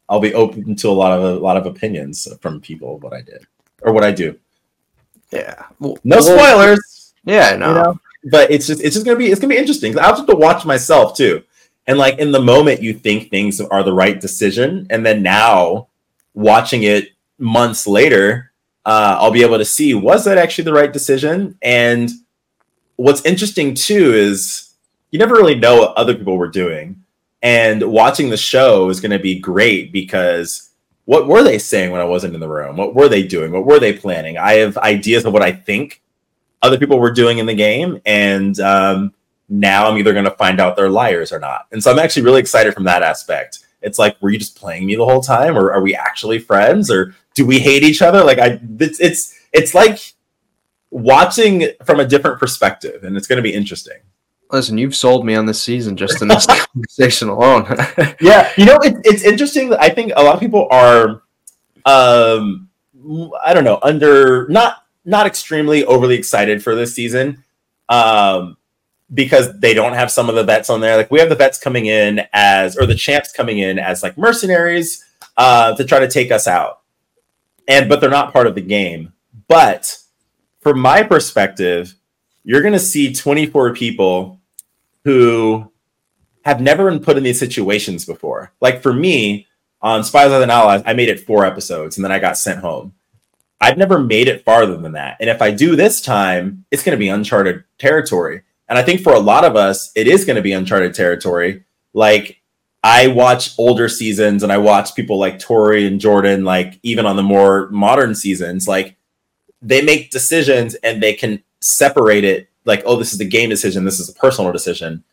I'll be open to a lot of a lot of opinions from people what I did or what I do. Yeah. Well, no spoilers. Yeah, no. You know? But it's just it's just gonna be it's gonna be interesting. I'll have to watch myself too. And like in the moment you think things are the right decision, and then now watching it months later, uh, I'll be able to see was that actually the right decision? And what's interesting too is you never really know what other people were doing. And watching the show is going to be great because what were they saying when I wasn't in the room? What were they doing? What were they planning? I have ideas of what I think other people were doing in the game, and um, now I'm either going to find out they're liars or not. And so I'm actually really excited from that aspect. It's like, were you just playing me the whole time, or are we actually friends, or do we hate each other? Like I, it's it's it's like watching from a different perspective, and it's going to be interesting. Listen, you've sold me on this season just in this *laughs* conversation alone. *laughs* yeah, you know, it, it's interesting. I think a lot of people are, um, I don't know, under not not extremely overly excited for this season um, because they don't have some of the vets on there. Like we have the vets coming in as, or the champs coming in as like mercenaries uh, to try to take us out, and but they're not part of the game. But from my perspective, you're going to see 24 people who have never been put in these situations before. Like for me, on Spies Other Than Allies, I made it four episodes and then I got sent home. I've never made it farther than that. And if I do this time, it's going to be uncharted territory. And I think for a lot of us, it is going to be uncharted territory. Like I watch older seasons and I watch people like Tori and Jordan, like even on the more modern seasons, like they make decisions and they can separate it like, oh, this is a game decision, this is a personal decision.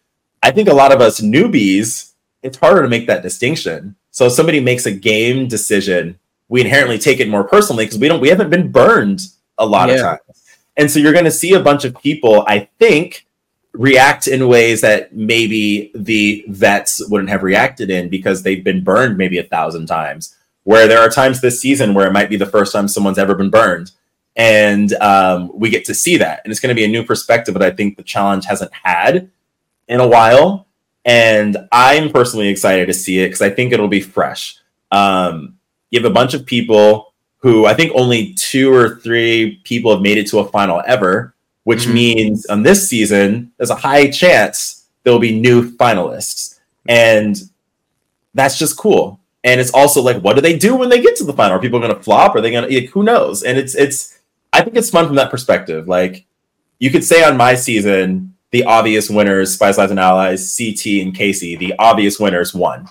I think a lot of us newbies, it's harder to make that distinction. So if somebody makes a game decision we inherently take it more personally because we don't we haven't been burned a lot yeah. of times. And so you're going to see a bunch of people, I think, react in ways that maybe the vets wouldn't have reacted in because they've been burned maybe a thousand times. Where there are times this season where it might be the first time someone's ever been burned. And um, we get to see that. And it's going to be a new perspective that I think the challenge hasn't had in a while. And I'm personally excited to see it because I think it'll be fresh. Um, you have a bunch of people who I think only two or three people have made it to a final ever, which mm-hmm. means on this season, there's a high chance there'll be new finalists. And that's just cool. And it's also like, what do they do when they get to the final? Are people going to flop? Are they going to, like, who knows? And it's, it's, I think it's fun from that perspective. Like, you could say on my season, the obvious winners, Spies, Lies, and Allies, CT, and Kaycee, the obvious winners won.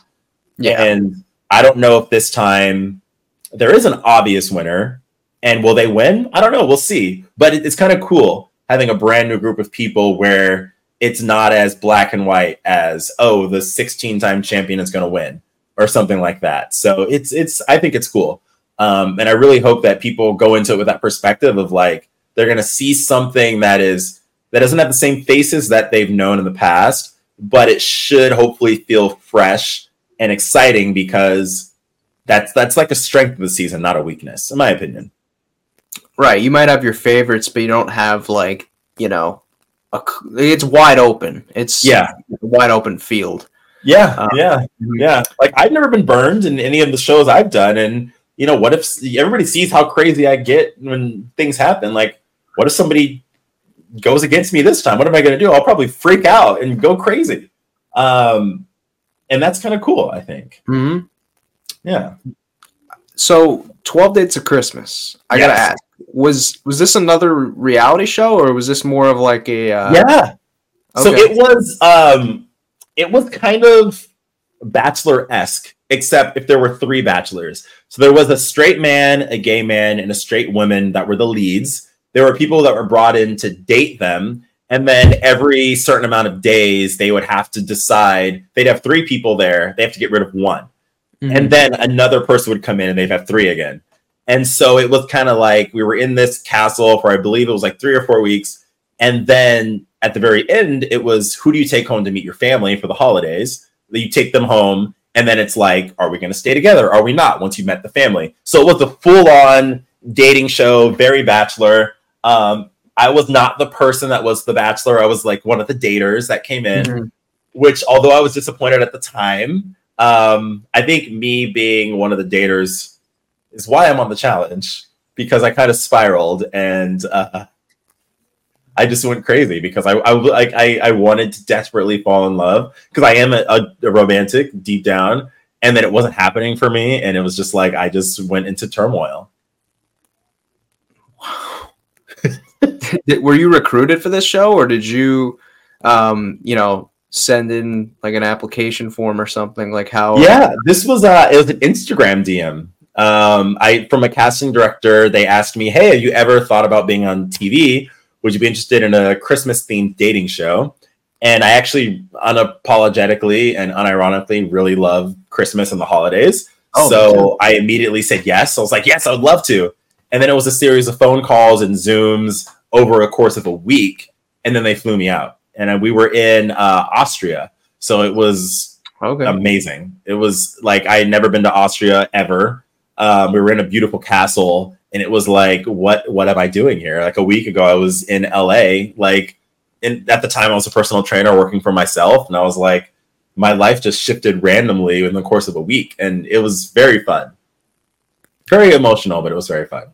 Yeah. And I don't know if this time there is an obvious winner. And will they win? I don't know. We'll see. But it's kind of cool having a brand new group of people where it's not as black and white as oh the 16 time champion is going to win or something like that. So it's it's I think it's cool. Um, and I really hope that people go into it with that perspective of like they're going to see something that is that doesn't have the same faces that they've known in the past, but it should hopefully feel fresh and exciting because that's that's like a strength of the season, not a weakness, in my opinion. Right. You might have your favorites, but you don't have like you know, a, it's wide open. It's yeah, wide open field. Yeah, uh, yeah, mm-hmm. yeah. Like I've never been burned in any of the shows I've done, and you know, what if everybody sees how crazy I get when things happen? Like, what if somebody goes against me this time? What am I going to do? I'll probably freak out and go crazy. Um, and that's kind of cool, I think. Mm-hmm. Yeah. So, Twelve Dates of Christmas. I yes. gotta ask was was this another reality show or was this more of like a uh... yeah okay. so it was um it was kind of bachelor-esque except if there were three bachelors so there was a straight man a gay man and a straight woman that were the leads there were people that were brought in to date them and then every certain amount of days they would have to decide they'd have three people there they have to get rid of one mm-hmm. and then another person would come in and they'd have three again and so it was kind of like we were in this castle for I believe it was like three or four weeks. And then at the very end, it was who do you take home to meet your family for the holidays? You take them home, and then it's like, are we going to stay together? Are we not? Once you've met the family, so it was a full-on dating show, very bachelor. Um, I was not the person that was the bachelor. I was like one of the daters that came in, mm-hmm. which although I was disappointed at the time, um, I think me being one of the daters is why I'm on the challenge because I kind of spiraled and uh, I just went crazy because I I like I, I wanted to desperately fall in love because I am a, a, a, romantic deep down, and then it wasn't happening for me, and it was just like I just went into turmoil. *laughs* Were you recruited for this show, or did you, um, you know, send in like an application form or something? Like how? Yeah, this was uh, it was an Instagram DM um, I from a casting director, they asked me, "Hey, have you ever thought about being on TV? Would you be interested in a Christmas themed dating show?" And I actually unapologetically and unironically really love Christmas and the holidays. Oh, so I immediately said yes. I was like, "Yes, I would love to." And then it was a series of phone calls and Zooms over a course of a week, and then they flew me out. And we were in uh, Austria, so it was okay. amazing. It was like I had never been to Austria ever um, we were in a beautiful castle, and it was like, what what am I doing here? Like a week ago, I was in LA. Like, and at the time, I was a personal trainer working for myself, and I was like, my life just shifted randomly in the course of a week, and it was very fun, very emotional, but it was very fun.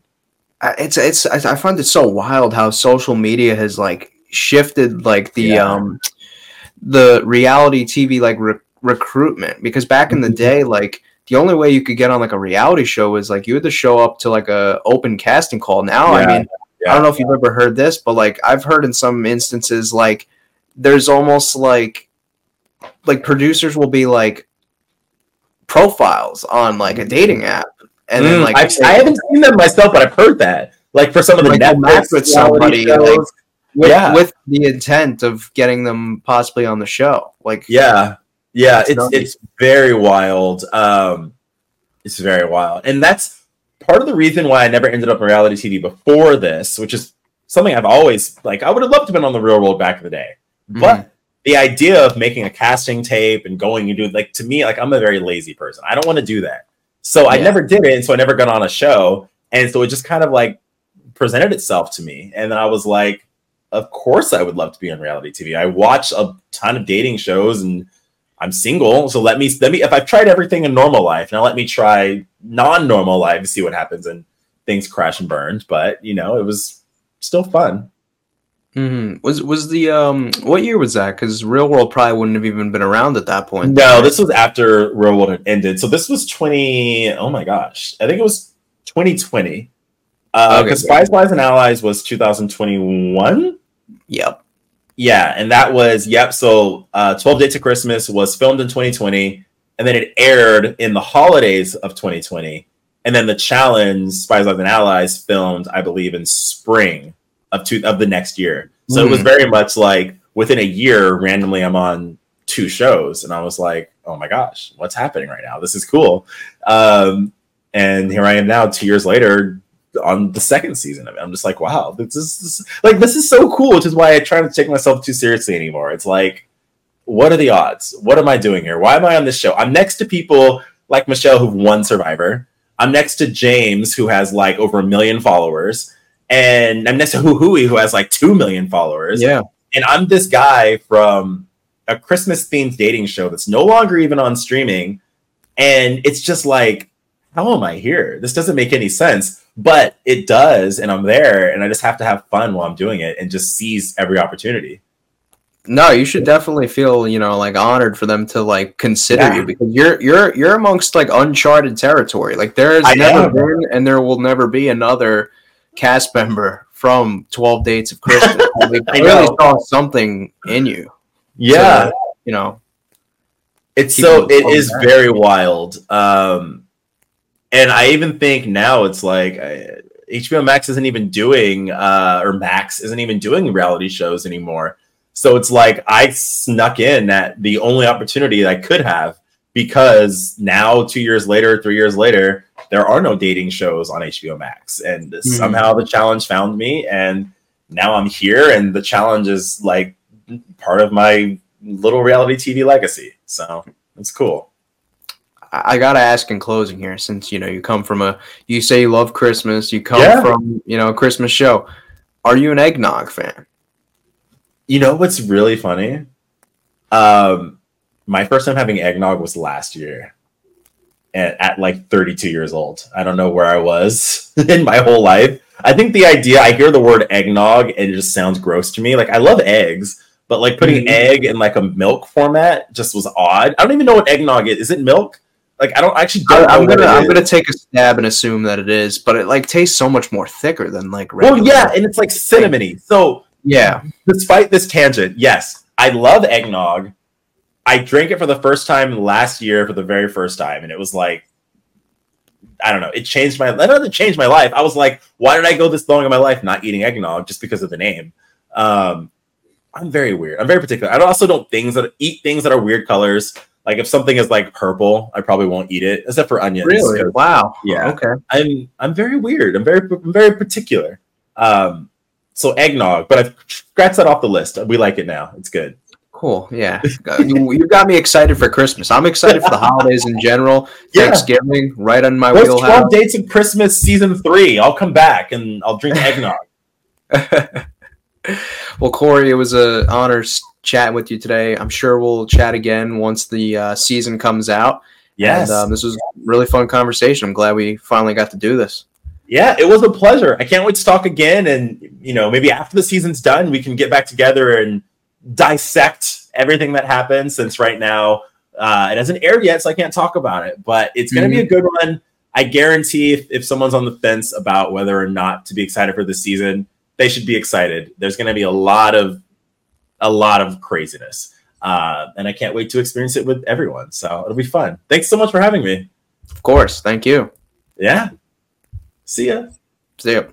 It's it's I find it so wild how social media has like shifted like the yeah. um the reality TV like re- recruitment because back in the mm-hmm. day like the only way you could get on like a reality show is like you had to show up to like a open casting call. Now, yeah, I mean, yeah. I don't know if you've ever heard this, but like I've heard in some instances, like there's almost like like producers will be like profiles on like a dating app, and mm, then like I've, I haven't seen them myself, but I've heard that like for some of the like Netflix with somebody like, with, yeah. with the intent of getting them possibly on the show. Like yeah, yeah, it's it's, it's very wild. Um, it's very wild, and that's part of the reason why I never ended up on reality TV before this, which is something I've always like. I would have loved to have been on the real world back in the day, mm-hmm. but the idea of making a casting tape and going and doing like to me, like I'm a very lazy person. I don't want to do that, so yeah. I never did it, and so I never got on a show, and so it just kind of like presented itself to me, and then I was like, of course I would love to be on reality TV. I watch a ton of dating shows and I'm single, so let me let me if I've tried everything in normal life, now let me try non-normal life to see what happens and things crash and burned. But you know, it was still fun. Mm-hmm. Was was the um what year was that? Because Real World probably wouldn't have even been around at that point. No, this was after Real World had ended. So this was twenty. Oh my gosh, I think it was twenty twenty. Because uh, okay, Spies, Lies, and Allies was two thousand twenty one. Yep. Yeah, and that was yep. So, uh, Twelve Days to Christmas was filmed in 2020, and then it aired in the holidays of 2020, and then the challenge Spies, Lies, and Allies filmed, I believe, in spring of two of the next year. So mm. it was hmm. very much like within a year, randomly, I'm on two shows, and I was like, oh my gosh, what's happening right now? This is cool. Um, and here I am now, two years later, on the second season of it. I'm just like, wow, this is this, like this is so cool, which is why I try not to take myself too seriously anymore. It's like, what are the odds? What am I doing here? Why am I on this show? I'm next to people like Michele who've won Survivor. I'm next to James who has like over a million followers, and I'm to Hughie who has like two million followers. Yeah, and I'm this guy from a Christmas themed dating show that's no longer even on streaming. And it's just like, how am I here? This doesn't make any sense, but it does. And I'm there and I just have to have fun while I'm doing it and just seize every opportunity. No, you should definitely feel, you know, like honored for them to like consider Yeah. you because you're you're you're amongst like uncharted territory. Like there's I never am. been and there will never be another cast member from 12 Dates of Christmas. *laughs* I really saw something in you. Yeah. you know. it's so it is that. very wild um and i even think now it's like I, hbo max isn't even doing uh or max isn't even doing reality shows anymore so it's like i snuck in at the only opportunity i could have because now two years later three years later there are no dating shows on hbo max and somehow the challenge found me and now i'm here and the challenge is like part of my little reality tv legacy so it's cool I I gotta ask in closing here, since you know you come from a, you say you love Christmas, you come Yeah. from you know a Christmas show. Are you an eggnog fan? You know what's really funny? Um, my first time having eggnog was last year, at, at like 32 years old. I don't know where I was *laughs* in my whole life. I think the idea I hear the word eggnog and it just sounds gross to me. Like I love eggs, but like putting Mhm. egg in like a milk format just was odd. I don't even know what eggnog is. Is it milk? Like I don't I actually I, don't know I'm what gonna I'm is. gonna take a stab and assume that it is, but it like tastes so much more thicker than like Well, yeah, and it's like cinnamony. So yeah. despite this tangent, yes, I love eggnog. I drank it for the first time last year for the very first time, and it was like, I don't know, it changed my. I know, it changed my life. I was like, why did I go this long in my life not eating eggnog just because of the name? Um, I'm very weird. I'm very particular. I also don't things that eat things that are weird colors. Like if something is like purple, I probably won't eat it, except for onions. Really? Wow. Yeah. Okay. I'm I'm very weird. I'm very I'm very particular. Um, so eggnog, but I've scratched that off the list. We like it now. It's good. Cool. Yeah. *laughs* you, you got me excited for Christmas. I'm excited for the *laughs* holidays in general. Yeah. Thanksgiving, right on my Those wheelhouse. twelve dates of Christmas season three. I'll come back and I'll drink eggnog. *laughs* well, Corey, it was a honor chatting with you today. I'm sure we'll chat again once the uh, season comes out. Yes. And, um, this was a really fun conversation. I'm glad we finally got to do this. yeah, it was a pleasure. I can't wait to talk again. And you know, maybe after the season's done, we can get back together and dissect everything that happened. Since right now uh, it hasn't aired yet, so I can't talk about it. But it's going to be a good one. I guarantee if, if someone's on the fence about whether or not to be excited for this season, they should be excited. There's going to be a lot of a lot of craziness, uh, and I can't wait to experience it with everyone. So it'll be fun. Thanks so much for having me. Of course. Thank you. Yeah. See ya. See ya.